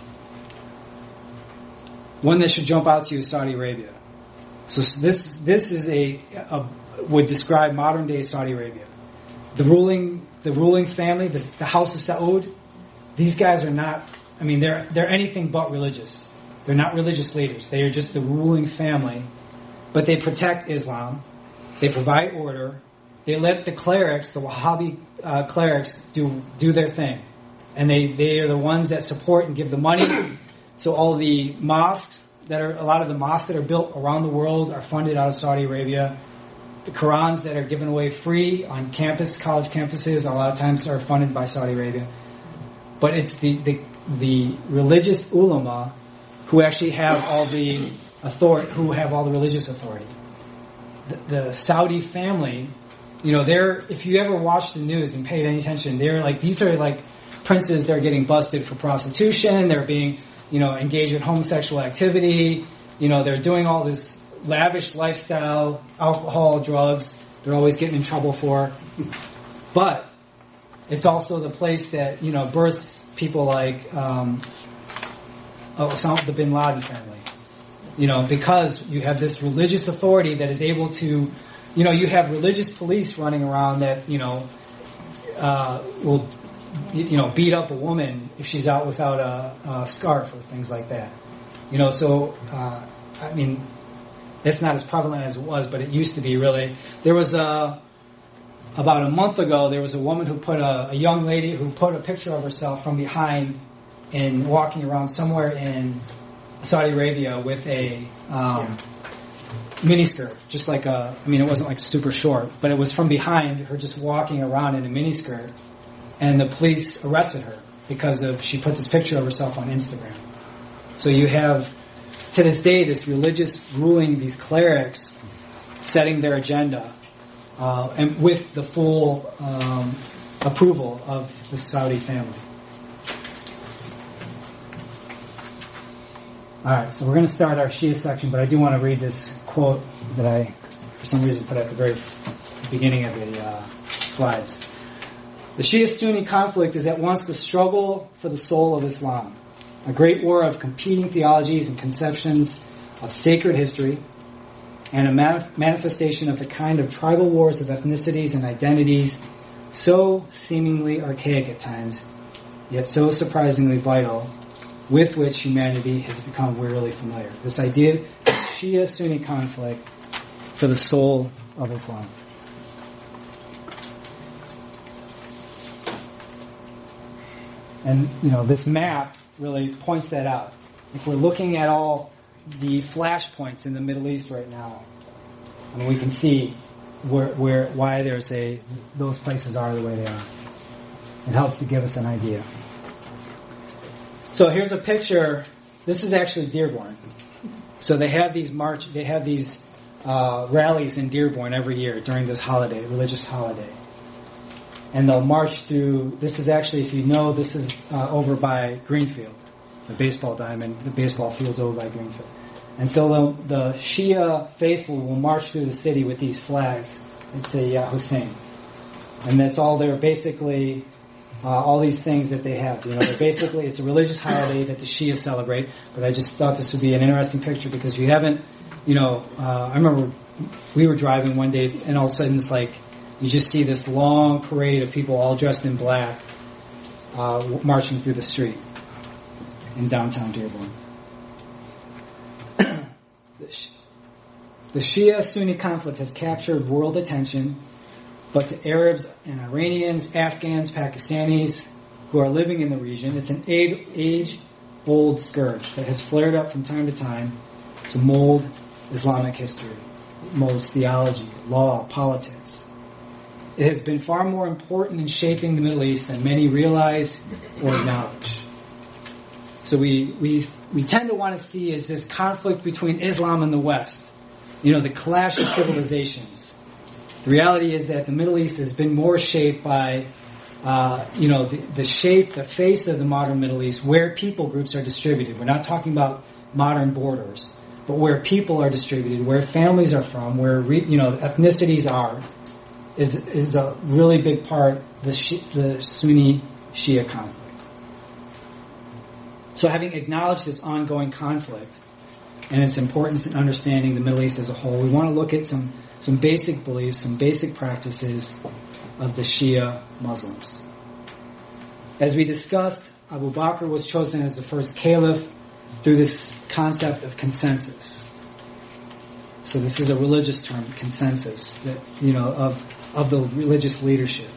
One that should jump out to you is Saudi Arabia. So this this is a, a would describe modern day Saudi Arabia. The ruling the ruling family, the, the House of Saud, these guys are not. I mean, they're they're anything but religious. They're not religious leaders. They are just the ruling family, but they protect Islam. They provide order. They let the clerics, the Wahhabi uh, clerics, do do their thing, and they they are the ones that support and give the money. so all the mosques that are a lot of the mosques that are built around the world are funded out of Saudi Arabia. The Qurans that are given away free on campus, college campuses, a lot of times are funded by Saudi Arabia. But it's the, the, the religious ulama who actually have all the authority, who have all the religious authority. The, the Saudi family, you know, they're, if you ever watch the news and paid any attention, they're like, these are like princes, they're getting busted for prostitution, they're being, you know, engage in homosexual activity, you know, they're doing all this lavish lifestyle, alcohol, drugs, they're always getting in trouble for. But it's also the place that, you know, births people like, um, Osama, the bin Laden family. You know, because you have this religious authority that is able to, you know, you have religious police running around that, you know, uh, will, you know, beat up a woman if she's out without a, a scarf or things like that. You know, so, uh, I mean, that's not as prevalent as it was, but it used to be really. There was a, about a month ago, there was a woman who put a, a young lady who put a picture of herself from behind and walking around somewhere in Saudi Arabia with a um, miniskirt, just like a. I mean, it wasn't like super short, but it was from behind her, just walking around in a miniskirt, and the police arrested her because of she put this picture of herself on Instagram. So you have, to this day, this religious ruling, these clerics setting their agenda, uh, and with the full um, approval of the Saudi family. All right, so we're going to start our Shia section, but I do want to read this quote that I, for some reason, put at the very beginning of the uh, slides. The Shia-Sunni conflict is at once the struggle for the soul of Islam, a great war of competing theologies and conceptions of sacred history, and a manif- manifestation of the kind of tribal wars of ethnicities and identities so seemingly archaic at times, yet so surprisingly vital with which humanity has become wearily familiar. This idea of Shia-Sunni conflict for the soul of Islam. And, you know, this map really points that out. If we're looking at all the flashpoints in the Middle East right now, I mean, we can see where, where, why there's a, those places are the way they are. It helps to give us an idea. So here's a picture. This is actually Dearborn. So they have these march, they have these uh, rallies in Dearborn every year during this holiday, religious holiday. And they'll march through. This is actually, if you know, this is uh, over by Greenfield, the baseball diamond, the baseball field's over by Greenfield. And so the, the Shia faithful will march through the city with these flags and say Ya Hussein. And that's all they're basically uh, all these things that they have. You know, basically it's a religious holiday that the Shia celebrate. But I just thought this would be an interesting picture because you haven't, you know, uh, I remember we were driving one day and all of a sudden it's like you just see this long parade of people all dressed in black uh, marching through the street in downtown Dearborn. the Shia-Sunni conflict has captured world attention but to Arabs and Iranians, Afghans, Pakistanis who are living in the region, it's an age-old scourge that has flared up from time to time to mold Islamic history, molds theology, law, politics. It has been far more important in shaping the Middle East than many realize or acknowledge. So we, we, we tend to want to see is this conflict between Islam and the West. You know, the clash of civilizations the reality is that the Middle East has been more shaped by, uh, you know, the, the, shape, the face of the modern Middle East, where people groups are distributed. We're not talking about modern borders, but where people are distributed, where families are from, where re, you know ethnicities are. Is is a really big part the the Sunni Shia conflict. So, having acknowledged this ongoing conflict and its importance in understanding the Middle East as a whole, we want to look at some some basic beliefs, some basic practices of the Shia Muslims. As we discussed, Abu Bakr was chosen as the first caliph through this concept of consensus. So this is a religious term, consensus, that, you know, of, of the religious leadership.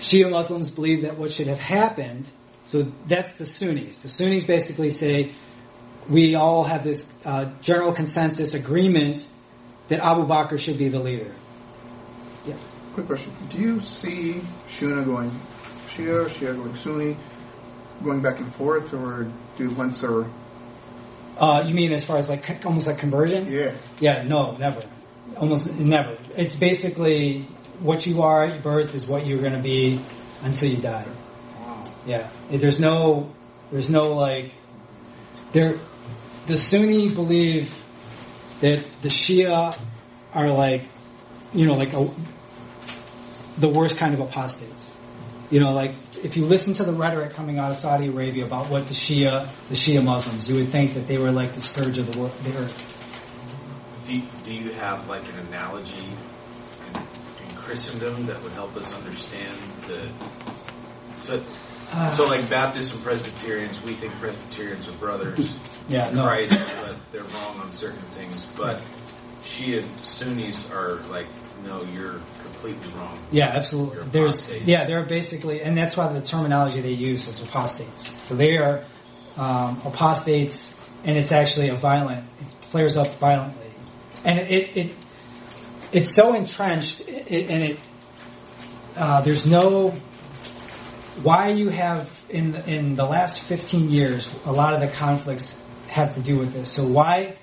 Shia Muslims believe that what should have happened, so that's the Sunnis. The Sunnis basically say, we all have this uh, general consensus agreement that Abu Bakr should be the leader. Yeah. Quick question. Do you see Shia going Shia, Shia going Sunni, going back and forth, or do once they're Uh, you mean as far as like almost like conversion? yeah? Yeah, no, never. Almost never. It's basically what you are at birth is what you're going to be until you die. Wow. Yeah. There's no, there's no like, there, the Sunni believe that the Shia are like, you know, like a, the worst kind of apostates. You know, like if you listen to the rhetoric coming out of Saudi Arabia about what the Shia, the Shia Muslims, you would think that they were like the scourge of the, world, the earth. Do, do you have like an analogy in, in Christendom that would help us understand the so so like Baptists and Presbyterians, we think Presbyterians are brothers Yeah, in no. Christ, but they're wrong on certain things. But Shia Sunnis are like, no, you're completely wrong. Yeah, absolutely. There's yeah, they're basically, and that's why the terminology they use is apostates. So they are um, apostates, and it's actually a violent. It flares up violently, and it it, it it's so entrenched, and it uh, there's no why you have in the, in the last 15 years a lot of the conflicts have to do with this. So why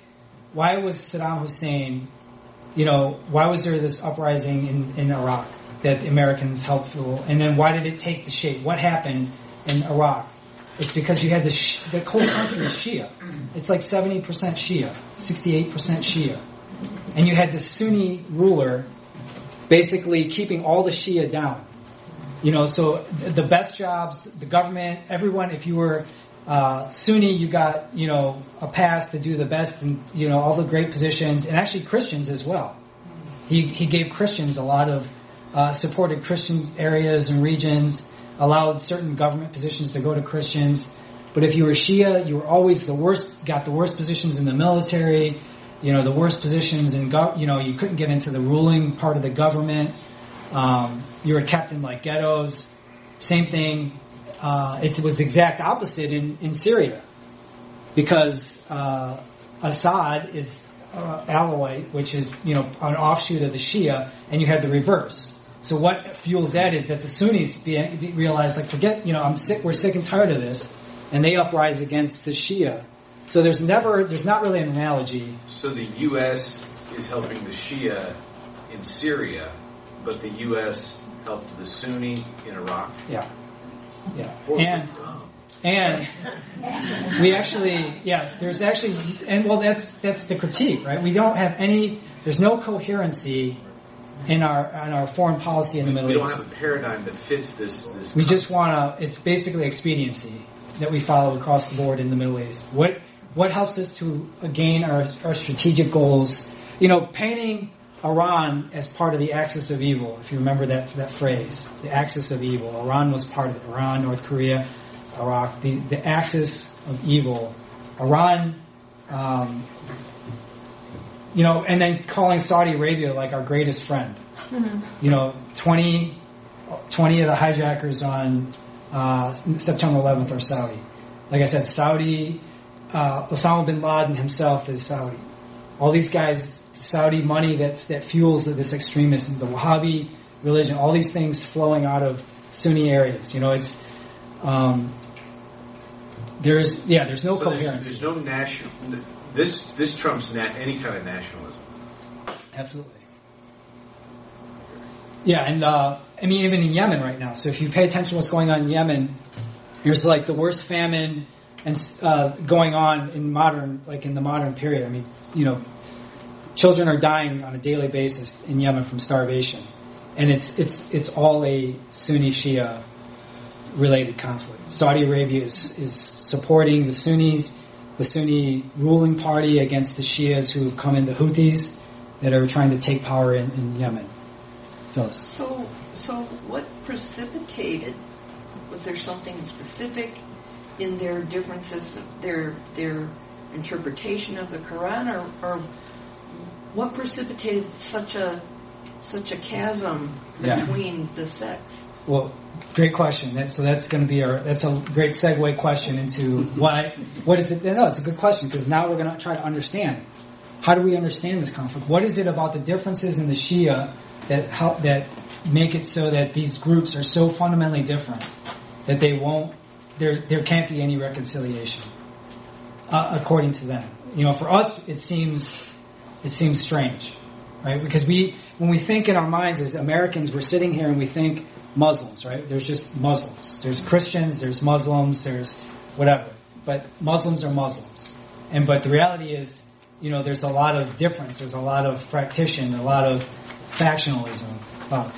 why was Saddam Hussein you know, why was there this uprising in, in Iraq that Americans helped fuel? And then why did it take the shape? What happened in Iraq? It's because you had the, the whole country is Shia. It's like 70% Shia, 68% Shia. And you had the Sunni ruler basically keeping all the Shia down. You know, so the best jobs, the government, everyone, if you were uh, Sunni, you got, you know, a pass to do the best and, you know, all the great positions, and actually Christians as well. He, he gave Christians a lot of, uh, supported Christian areas and regions, allowed certain government positions to go to Christians. But if you were Shia, you were always the worst, got the worst positions in the military, you know, the worst positions in, gov- you know, you couldn't get into the ruling part of the government. Um, you were kept in like ghettos. Same thing. Uh, it was exact opposite in, in Syria because uh, Assad is uh, Alawite, which is you know an offshoot of the Shia, and you had the reverse. So what fuels that is that the Sunnis be, be realize like forget you know I'm sick we're sick and tired of this, and they uprise against the Shia. So there's never there's not really an analogy. So the U.S. is helping the Shia in Syria, but the U.S. helped the Sunni in Iraq. Yeah, yeah, and and we actually yeah there's actually and well that's that's the critique right we don't have any there's no coherency in our in our foreign policy in the Middle East. We don't have a paradigm that fits this. this We just want to. It's basically expediency that we follow across the board in the Middle East. What what helps us to gain our, our strategic goals? You know, painting Iran as part of the axis of evil. If you remember that that phrase, the axis of evil. Iran was part of it. Iran, North Korea, Iraq. The the axis of evil. Iran. Um, you know, and then calling Saudi Arabia like our greatest friend. You know, 20, 20 of the hijackers on uh, September 11th are Saudi. Like I said, Saudi, uh, Osama bin Laden himself is Saudi. All these guys, Saudi money that that fuels this extremism, the Wahhabi religion, all these things flowing out of Sunni areas. You know, it's um, there's yeah, there's no so there's, coherence. there's no national. This this trumps na- any kind of nationalism. Absolutely. Yeah, and uh, I mean even in Yemen right now. So if you pay attention to what's going on in Yemen, there's like the worst famine and uh, going on in modern, like in the modern period. I mean, you know, children are dying on a daily basis in Yemen from starvation. and it's it's it's all a Sunni Shia related conflict. Saudi Arabia is, is supporting the Sunnis, the Sunni ruling party against the Shias who have come in the Houthis that are trying to take power in, in Yemen. Phyllis. So, so what precipitated? Was there something specific in their differences, their their interpretation of the Quran, or, or what precipitated such a such a chasm Yeah. between the sects? Well, great question. That's, so that's going to be our, that's a great segue question into why, what is it? No, it's a good question because now we're going to try to understand. How do we understand this conflict? What is it about the differences in the Shia that help, that make it so that these groups are so fundamentally different that they won't, there, there can't be any reconciliation, uh, according to them. You know, for us, it seems, it seems strange, right? Because we, when we think in our minds as Americans, we're sitting here and we think Muslims, right? There's just Muslims. There's Christians, there's Muslims, there's whatever. But Muslims are Muslims. And, but the reality is, you know, there's a lot of difference. There's a lot of fractition, a lot of factionalism. Wow.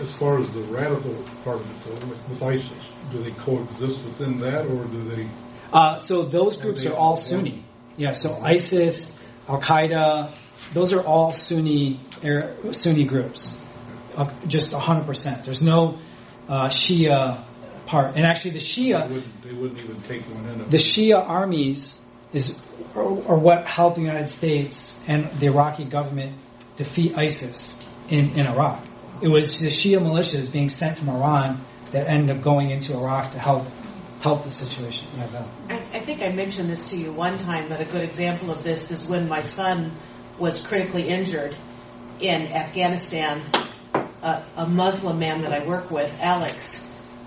As far as the radical part of it, with, ISIS, do they coexist within that, or do they? Uh, so those groups they are all Sunni. Yeah, so ISIS, Al Qaeda, those are all Sunni er, Sunni groups. Uh, just 100%. There's no uh, Shia part. And actually the They Shia, wouldn't, they wouldn't even take one in. the Shia armies is are, are what helped the United States and the Iraqi government defeat ISIS in, in Iraq. It was the Shia militias being sent from Iran that ended up going into Iraq to help help the situation. Yeah. I, I think I mentioned this to you one time that a good example of this is when my son was critically injured in Afghanistan. A, a Muslim man that I work with, Alex,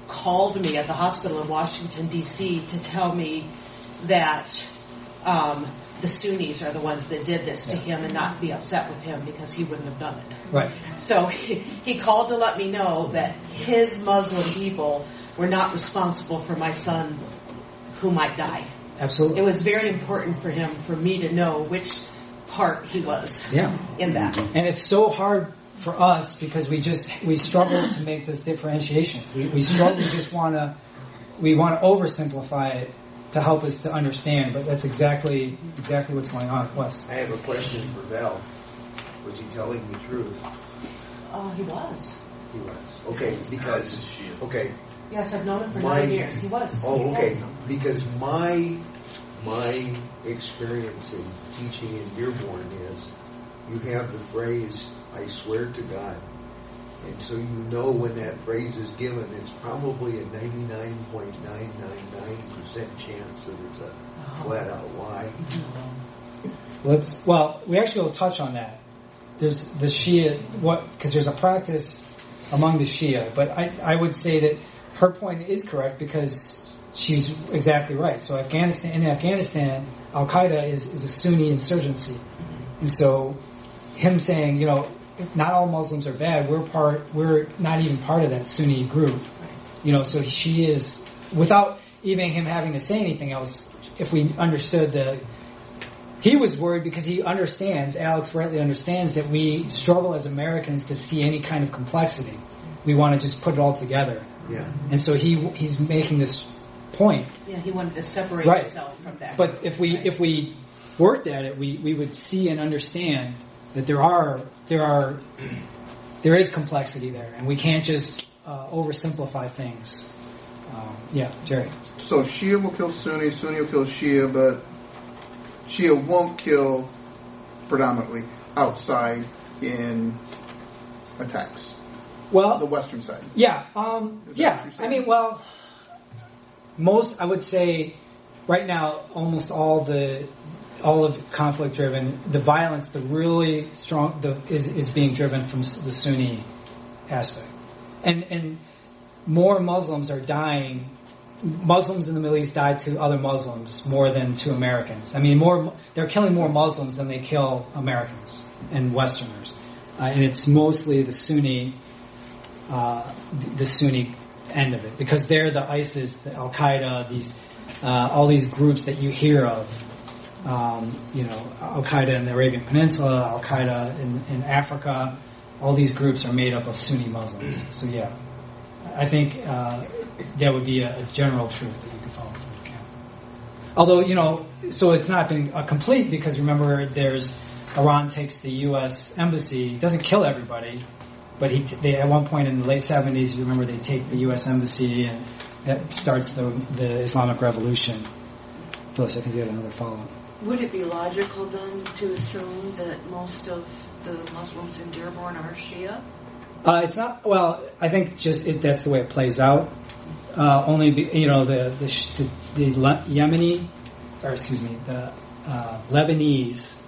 called me at the hospital in Washington D.C. to tell me that um, the Sunnis are the ones that did this to him and not be upset with him because he wouldn't have done it. Right. So he, he called to let me know that his Muslim people were not responsible for my son who might die. Absolutely. It was very important for him for me to know which part he was Yeah. in that. And it's so hard for us because we just we struggle to make this differentiation. We, we struggle. We just want to we want to oversimplify it to help us to understand. But that's exactly exactly what's going on. Wes. I have a question for Val. Was he telling the truth? Oh, he was. He was. Okay, because okay. Yes, I've known him for My- nine years. He was. Oh, okay. Because my my experience in teaching in Dearborn is you have the phrase "I swear to God," and so you know when that phrase is given, it's probably a ninety nine point nine nine nine percent chance that it's a oh. flat out lie. Let's well, we actually will touch on that. There's the Shia what because there's a practice among the Shia, but I I would say that her point is correct because she's exactly right. So Afghanistan in Afghanistan, Al Qaeda is is a Sunni insurgency, and so him saying you know not all Muslims are bad. We're part. We're not even part of that Sunni group. You know, so she is without even him having to say anything else. If we understood the he was worried because he understands, Alex rightly understands that we struggle as Americans to see any kind of complexity. We want to just put it all together. Yeah. And so he, he's making this point. Yeah, he wanted to separate Right. himself from that. But if we, if we worked at it, we, we would see and understand that there are, there are, there is complexity there and we can't just, uh, oversimplify things. Um, yeah, Jerry. So Shia will kill Sunni, Sunni will kill Shia, but Shia won't kill predominantly outside in attacks. Well, The western side. Yeah, um, yeah. I mean, well, most I would say right now, almost all the all of conflict driven, the violence, the really strong, the is is being driven from the Sunni aspect, and and more Muslims are dying. Muslims in the Middle East die to other Muslims more than to Americans. I mean, more they're killing more Muslims than they kill Americans and Westerners, uh, and it's mostly the Sunni uh, the, the Sunni end of it because they're the ISIS, the Al Qaeda, these uh, all these groups that you hear of. Um, you know, Al Qaeda in the Arabian Peninsula, Al Qaeda in, in Africa, all these groups are made up of Sunni Muslims. So yeah, I think uh, that would be a, a general truth that you could follow the camp. Although you know, so it's not been uh, complete because remember, there's Iran takes the U.S. embassy, doesn't kill everybody, but he they at one point in the late 70s, you remember they take the U.S. embassy and that starts the the Islamic Revolution. Phyllis, I think you had another follow up. Would it be logical then to assume that most of the Muslims in Dearborn are Shia? Uh, it's not. Well, I think just it, that's the way it plays out. Uh, only be, you know the the, the, the Yemeni, or excuse me, the uh, Lebanese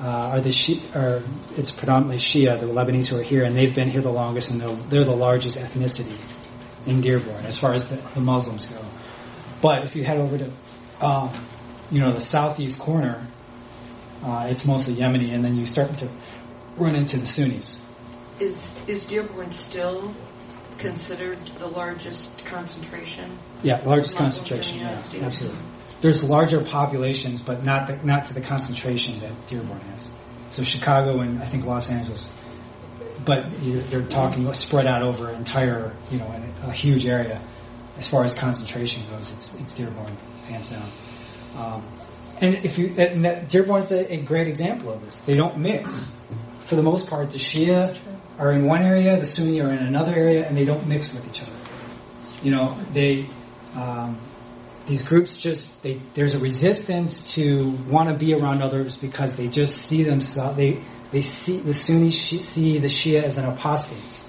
uh, are the Shi- are it's predominantly Shia, the Lebanese who are here, and they've been here the longest, and they're, they're the largest ethnicity in Dearborn as far as the, the Muslims go. But if you head over to, um, you know, the southeast corner, uh, it's mostly Yemeni, and then you start to run into the Sunnis. Is is Dearborn still considered the largest concentration? Yeah, largest concentration. Yeah, States? absolutely. There's larger populations, but not the, not to the concentration that Dearborn has. So Chicago and I think Los Angeles, but you're, they're talking spread out over an entire, you know, a, a huge area. As far as concentration goes, it's it's Dearborn hands down. Um, and if you and that Dearborn's a, a great example of this. They don't mix. For the most part, the Shia are in one area, the Sunni are in another area, and they don't mix with each other. You know, they um, these groups just they there's a resistance to want to be around others because they just see themselves they they see the Sunnis see the Shia as an apostates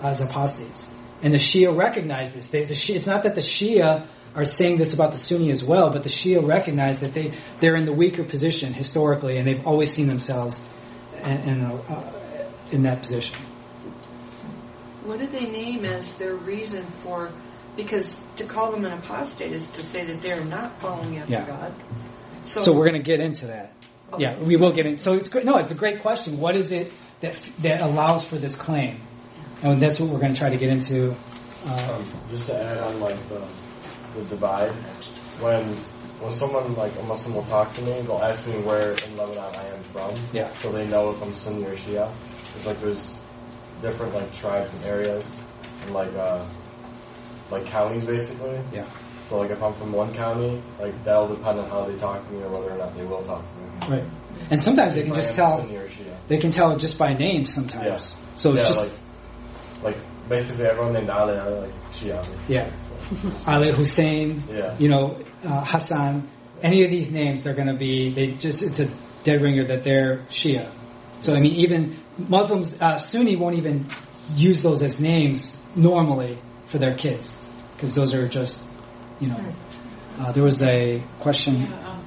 as apostates, and the Shia recognize this. They, the Shia, it's not that the Shia are saying this about the Sunni as well, but the Shia recognize that they they're in the weaker position historically, and they've always seen themselves in in, a, uh, in that position. What do they name as their reason for? Because to call them an apostate is to say that they're not following after Yeah. God. So we're going to get into that. Yeah, we will get in. So it's great. No, it's a great question. What is it that that allows for this claim? And that's what we're going to try to get into. Uh, Um, just to add on like the the divide, when when someone like a Muslim will talk to me, they'll ask me where in Lebanon I am from. Yeah. So they know if I'm Sunni or Shia. It's like there's different like tribes and areas and like uh like counties basically. Yeah. So like if I'm from one county, like that'll depend on how they talk to me or whether or not they will talk to me. right. And sometimes they can just tell. Sunni or Shia. They can tell just by name sometimes. Yeah. So yeah, it's just like like basically everyone named Ali like Shia. basically. Yeah. So, Ali Hussein. Yeah. You know uh, Hassan. Any of these names, they're going to be. They just it's a dead ringer that they're Shia. So I mean, even Muslims, uh, Sunni won't even use those as names normally for their kids because those are just, you know. Uh, there was a question. Yeah, um,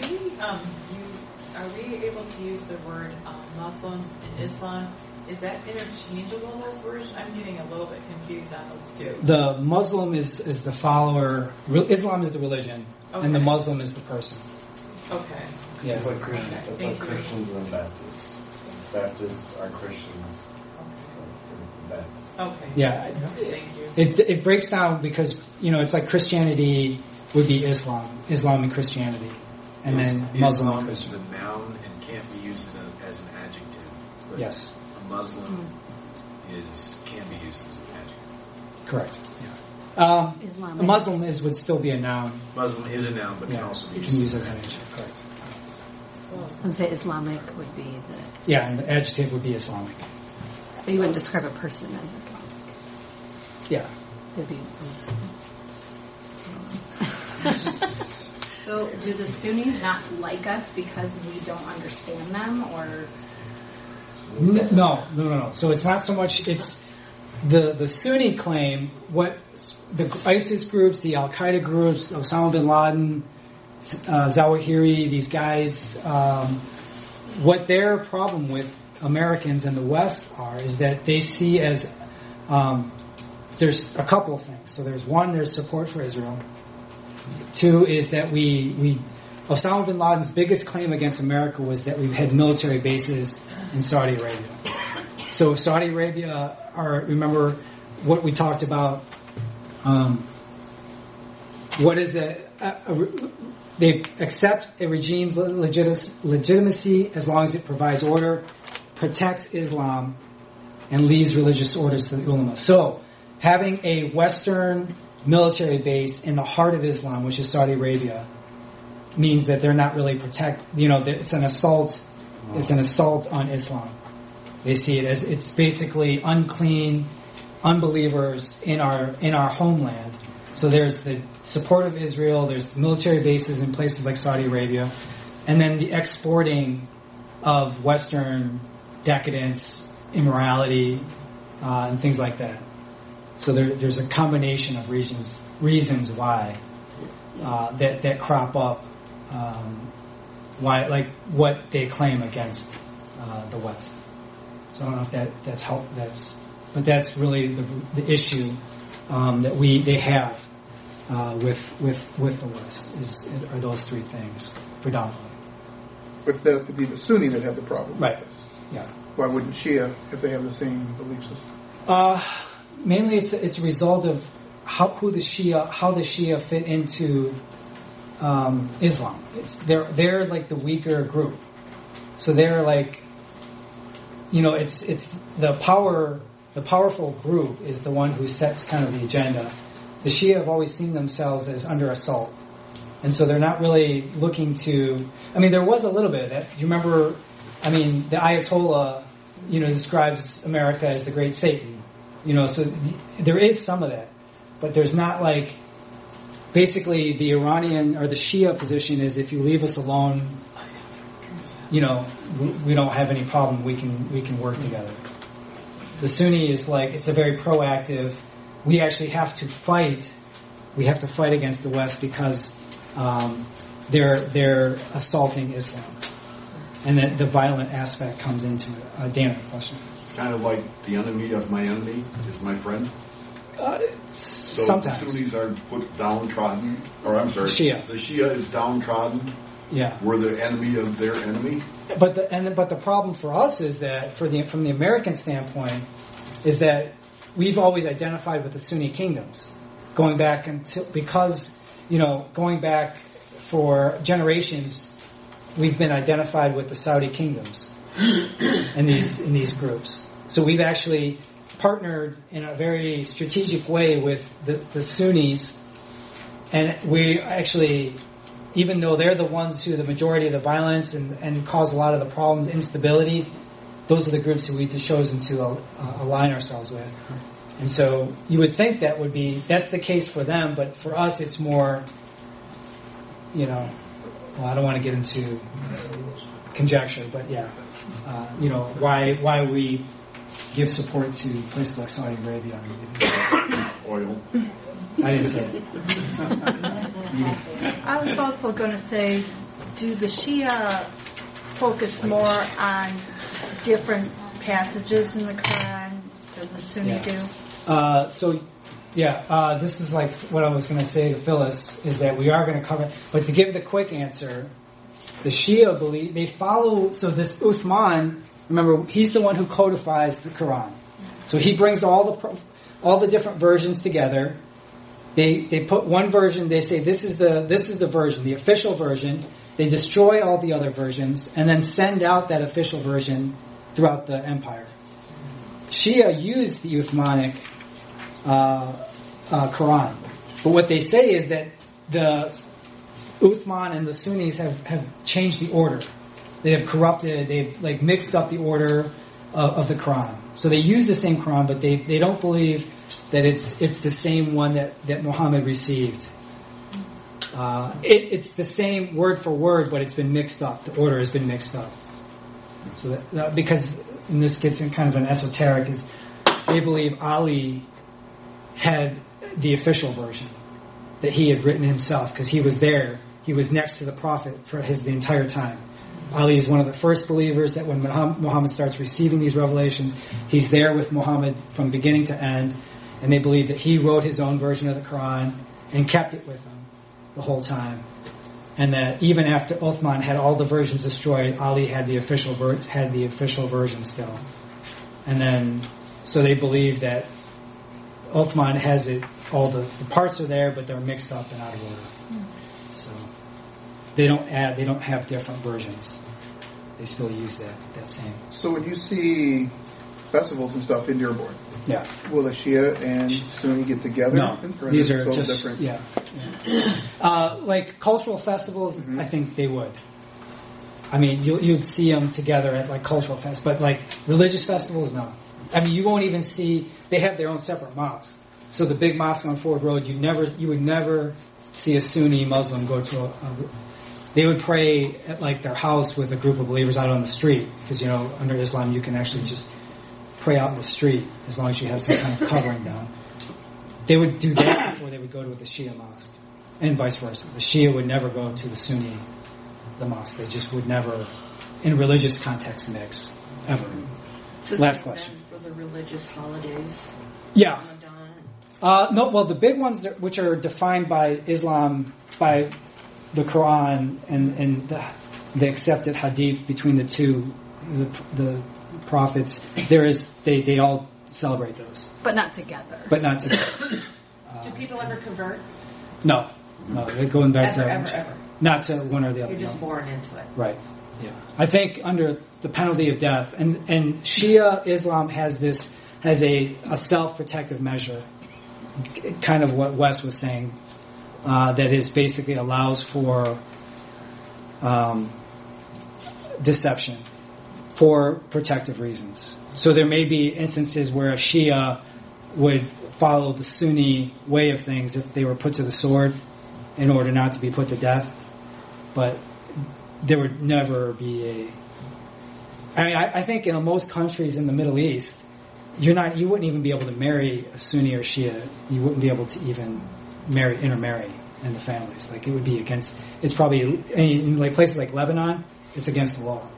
do we um, use? Are we able to use the word um, Muslims and Islam? Is that interchangeable? Those words? I'm getting a little bit confused on those two. The Muslim is is the follower. Islam is the religion, and the Muslim is the person. Okay. Yeah. It's like Christian, Okay, it's thank like you. Christians and Baptists. Baptists are Christians. Baptists. Okay. Yeah. Thank you. It it breaks down because you know it's like Christianity would be Islam, Islam and Christianity, and then Muslim and Islam is Christian. the noun and can't be used as, an adjective. Yes. A Muslim is can be used as an adjective. Correct. Yeah. Um, Islamic. a Muslim is would still be a noun. Muslim is a noun, but Yeah. can also be used can use as as an an adjective. adjective. Correct. The Islamic would be the. Yeah, and the adjective would be Islamic. So you wouldn't describe a person as Islamic. Yeah. It would be Muslim. So, do the Sunnis not like us because we don't understand them, or N- No, no, no, no. So it's not so much. It's the the Sunni claim. What the ISIS groups, the Al Qaeda groups, Osama bin Laden, uh, Zawahiri, these guys. Um, what their problem with Americans and the West are is that they see as um, there's a couple of things. So there's one, there's support for Israel. Two is that we we Osama bin Laden's biggest claim against America was that we had military bases in Saudi Arabia. So Saudi Arabia are remember what we talked about. Um, what is a, a, a they accept a regime's legit- legitimacy as long as it provides order, protects Islam, and leaves religious orders to the ulama. So, having a Western military base in the heart of Islam, which is Saudi Arabia, means that they're not really protect. You know, it's an assault. It's an assault on Islam. They see it as it's basically unclean unbelievers in our in our homeland. So there's the support of Israel. There's military bases in places like Saudi Arabia, and then the exporting of Western decadence, immorality, uh, and things like that. So there, there's a combination of reasons reasons why uh, that that crop up. Um, why, like what they claim against uh, the West. So I don't know if that that's help. That's but that's really the, the issue um, that we they have uh, with with with the West is are those three things predominantly. But that would be the Sunni that have the problem. Right. With this. Yeah. Why wouldn't Shia if they have the same belief system? Uh, mainly, it's it's a result of how who the Shia how the Shia fit into um, Islam. It's they're they're like the weaker group, so they're like you know it's it's the power the powerful group is the one who sets kind of the agenda. The Shia have always seen themselves as under assault, and so they're not really looking to. I mean, there was a little bit. Do you remember? I mean, the Ayatollah, you know, describes America as the great Satan. You know, so th- there is some of that, but there's not like. Basically, the Iranian or the Shia position is if you leave us alone, you know, we, don't have any problem. We can we can work together. The Sunni is like it's a very proactive. We actually have to fight. We have to fight against the West because um, they're they're assaulting Islam, and that the violent aspect comes into it. Uh, Dan, question. It's kind of like the enemy of my enemy is my friend. Uh, So sometimes. the Sunnis are put downtrodden, or I'm sorry, Shia. The Shia is downtrodden. Yeah. We're the enemy of their enemy. But the and but the problem for us is that for the from the American standpoint is that we've always identified with the Sunni kingdoms, going back until because you know going back for generations, we've been identified with the Saudi kingdoms in these in these groups. So we've actually partnered in a very strategic way with the, the Sunnis, and we actually even though they're the ones who the majority of the violence and, and cause a lot of the problems, instability, those are the groups who we've chosen to uh, align ourselves with. And so you would think that would be, that's the case for them, but for us it's more, you know, well, I don't want to get into conjecture, but yeah, uh, you know, why, why we give support to places like Saudi Arabia. Oil. I didn't say it. I was also going to say, do the Shia focus more on different passages in the Quran than the Sunni Yeah. do? Uh, so, yeah, uh, this is like what I was going to say to Phyllis is that we are going to cover, but to give the quick answer, the Shia believe they follow. So this Uthman, remember, he's the one who codifies the Quran. So he brings all the all the different versions together. They they put one version. They say this is the this is the version, the official version. They destroy all the other versions and then send out that official version throughout the empire. Shia used the Uthmanic uh, uh, Quran, but what they say is that the Uthman and the Sunnis have, have changed the order. They have corrupted. They've like mixed up the order of, of the Quran. So they use the same Quran, but they, they don't believe that it's it's the same one that, that Muhammad received. Uh, it, it's the same word for word, but it's been mixed up. The order has been mixed up. So that, that because and this gets in kind of an esoteric is they believe Ali had the official version that he had written himself because he was there. He was next to the Prophet for his the entire time. Ali is one of the first believers that when Muhammad starts receiving these revelations, he's there with Muhammad from beginning to end, and they believe that he wrote his own version of the Quran and kept it with him the whole time. And that even after Uthman had all the versions destroyed, Ali had the official ver- had the official version still. And then, so they believe that Uthman has it, all the, the parts are there, but they're mixed up and out of order. Hmm. They don't add, they don't have different versions. They still use that, that same. So when you see festivals and stuff in Dearborn. Yeah. Will the Shia and Sunni get together? No, these are just different. yeah. yeah. Uh, like cultural festivals, Mm-hmm. I think they would. I mean, you, you'd see them together at like cultural fest, but like religious festivals, no. I mean, you won't even see. They have their own separate mosques. So the big mosque on Ford Road, you never, you would never see a Sunni Muslim go to a. a they would pray at like their house with a group of believers out on the street because you know under Islam you can actually just pray out in the street as long as you have some kind of covering down. They would do that before they would go to the Shia mosque, and vice versa. The Shia would never go to the Sunni, the mosque. They just would never, in religious context, mix ever. So Last question. For the religious holidays. Yeah. Uh, no, well, the big ones that- which are defined by Islam, by the Quran and, and the, the accepted hadith between the two, the, the prophets, there is, they, they all celebrate those, But not together. but not together. Do people ever convert? No, no, they're going back Ever, to, ever, ever. not to one or the other. You're just no. born into it. Right. Yeah. I think under the penalty of death, and, and Shia Islam has this, has a, a self-protective measure, kind of what Wes was saying, uh, that is basically allows for, um, deception for protective reasons. So there may be instances where a Shia would follow the Sunni way of things if they were put to the sword in order not to be put to death. But there would never be a. I mean, I, I think in most countries in the Middle East, you're not, you wouldn't even be able to marry a Sunni or Shia. You wouldn't be able to even marry, intermarry in the families. Like it would be against. It's probably in like places like Lebanon, it's against the law.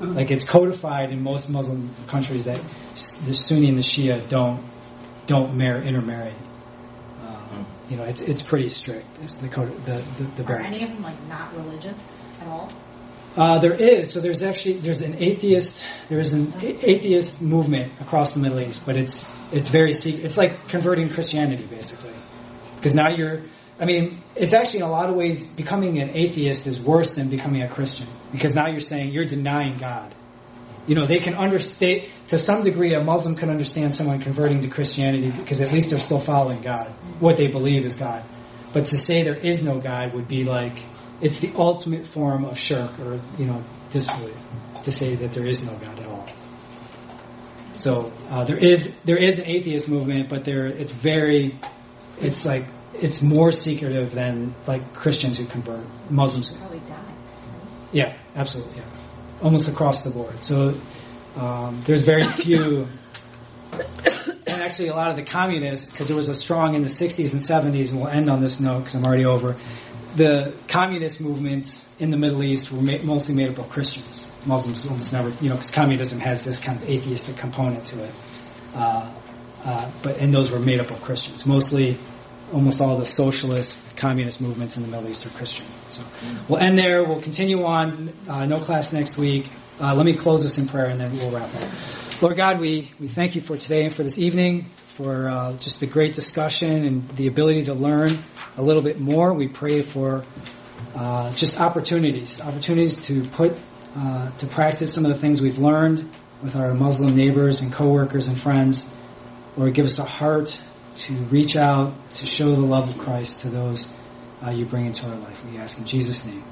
Like it's codified in most Muslim countries that the Sunni and the Shia don't don't marry, intermarry. Um, you know, it's it's pretty strict. It's the code, the the, the Are bar- any of them like not religious at all? uh, there is. So there's actually there's an atheist there is an a- atheist movement across the Middle East, but it's it's very secret. It's like converting Christianity basically, because now you're. I mean, it's actually in a lot of ways becoming an atheist is worse than becoming a Christian because now you're saying you're denying God. You know, they can understand to some degree. A Muslim can understand someone converting to Christianity because at least they're still following God, what they believe is God. But to say there is no God would be like it's the ultimate form of shirk or you know disbelief to say that there is no God at all. So uh, there is there is an atheist movement, but there it's very it's like it's more secretive than like Christians who convert Muslims. Probably die. Yeah, absolutely. Yeah, almost across the board. So um, there's very few, and actually a lot of the communists, because there was a strong in the 60s and 70s, and we'll end on this note because I'm already over. The communist movements in the Middle East were ma- mostly made up of Christians. Muslims almost never, you know, because communism has this kind of atheistic component to it. Uh, uh, but and those were made up of Christians. Mostly, almost all the socialist communist movements in the Middle East are Christian. So we'll end there. We'll continue on. Uh, no class next week. Uh, let me close this in prayer and then we'll wrap up. Lord God, we, we thank you for today and for this evening, for uh, just the great discussion and the ability to learn a little bit more. We pray for uh, just opportunities, opportunities to put uh, to practice some of the things we've learned with our Muslim neighbors and coworkers and friends. Lord, give us a heart to reach out to show the love of Christ to those uh, you bring into our life. We ask in Jesus' name.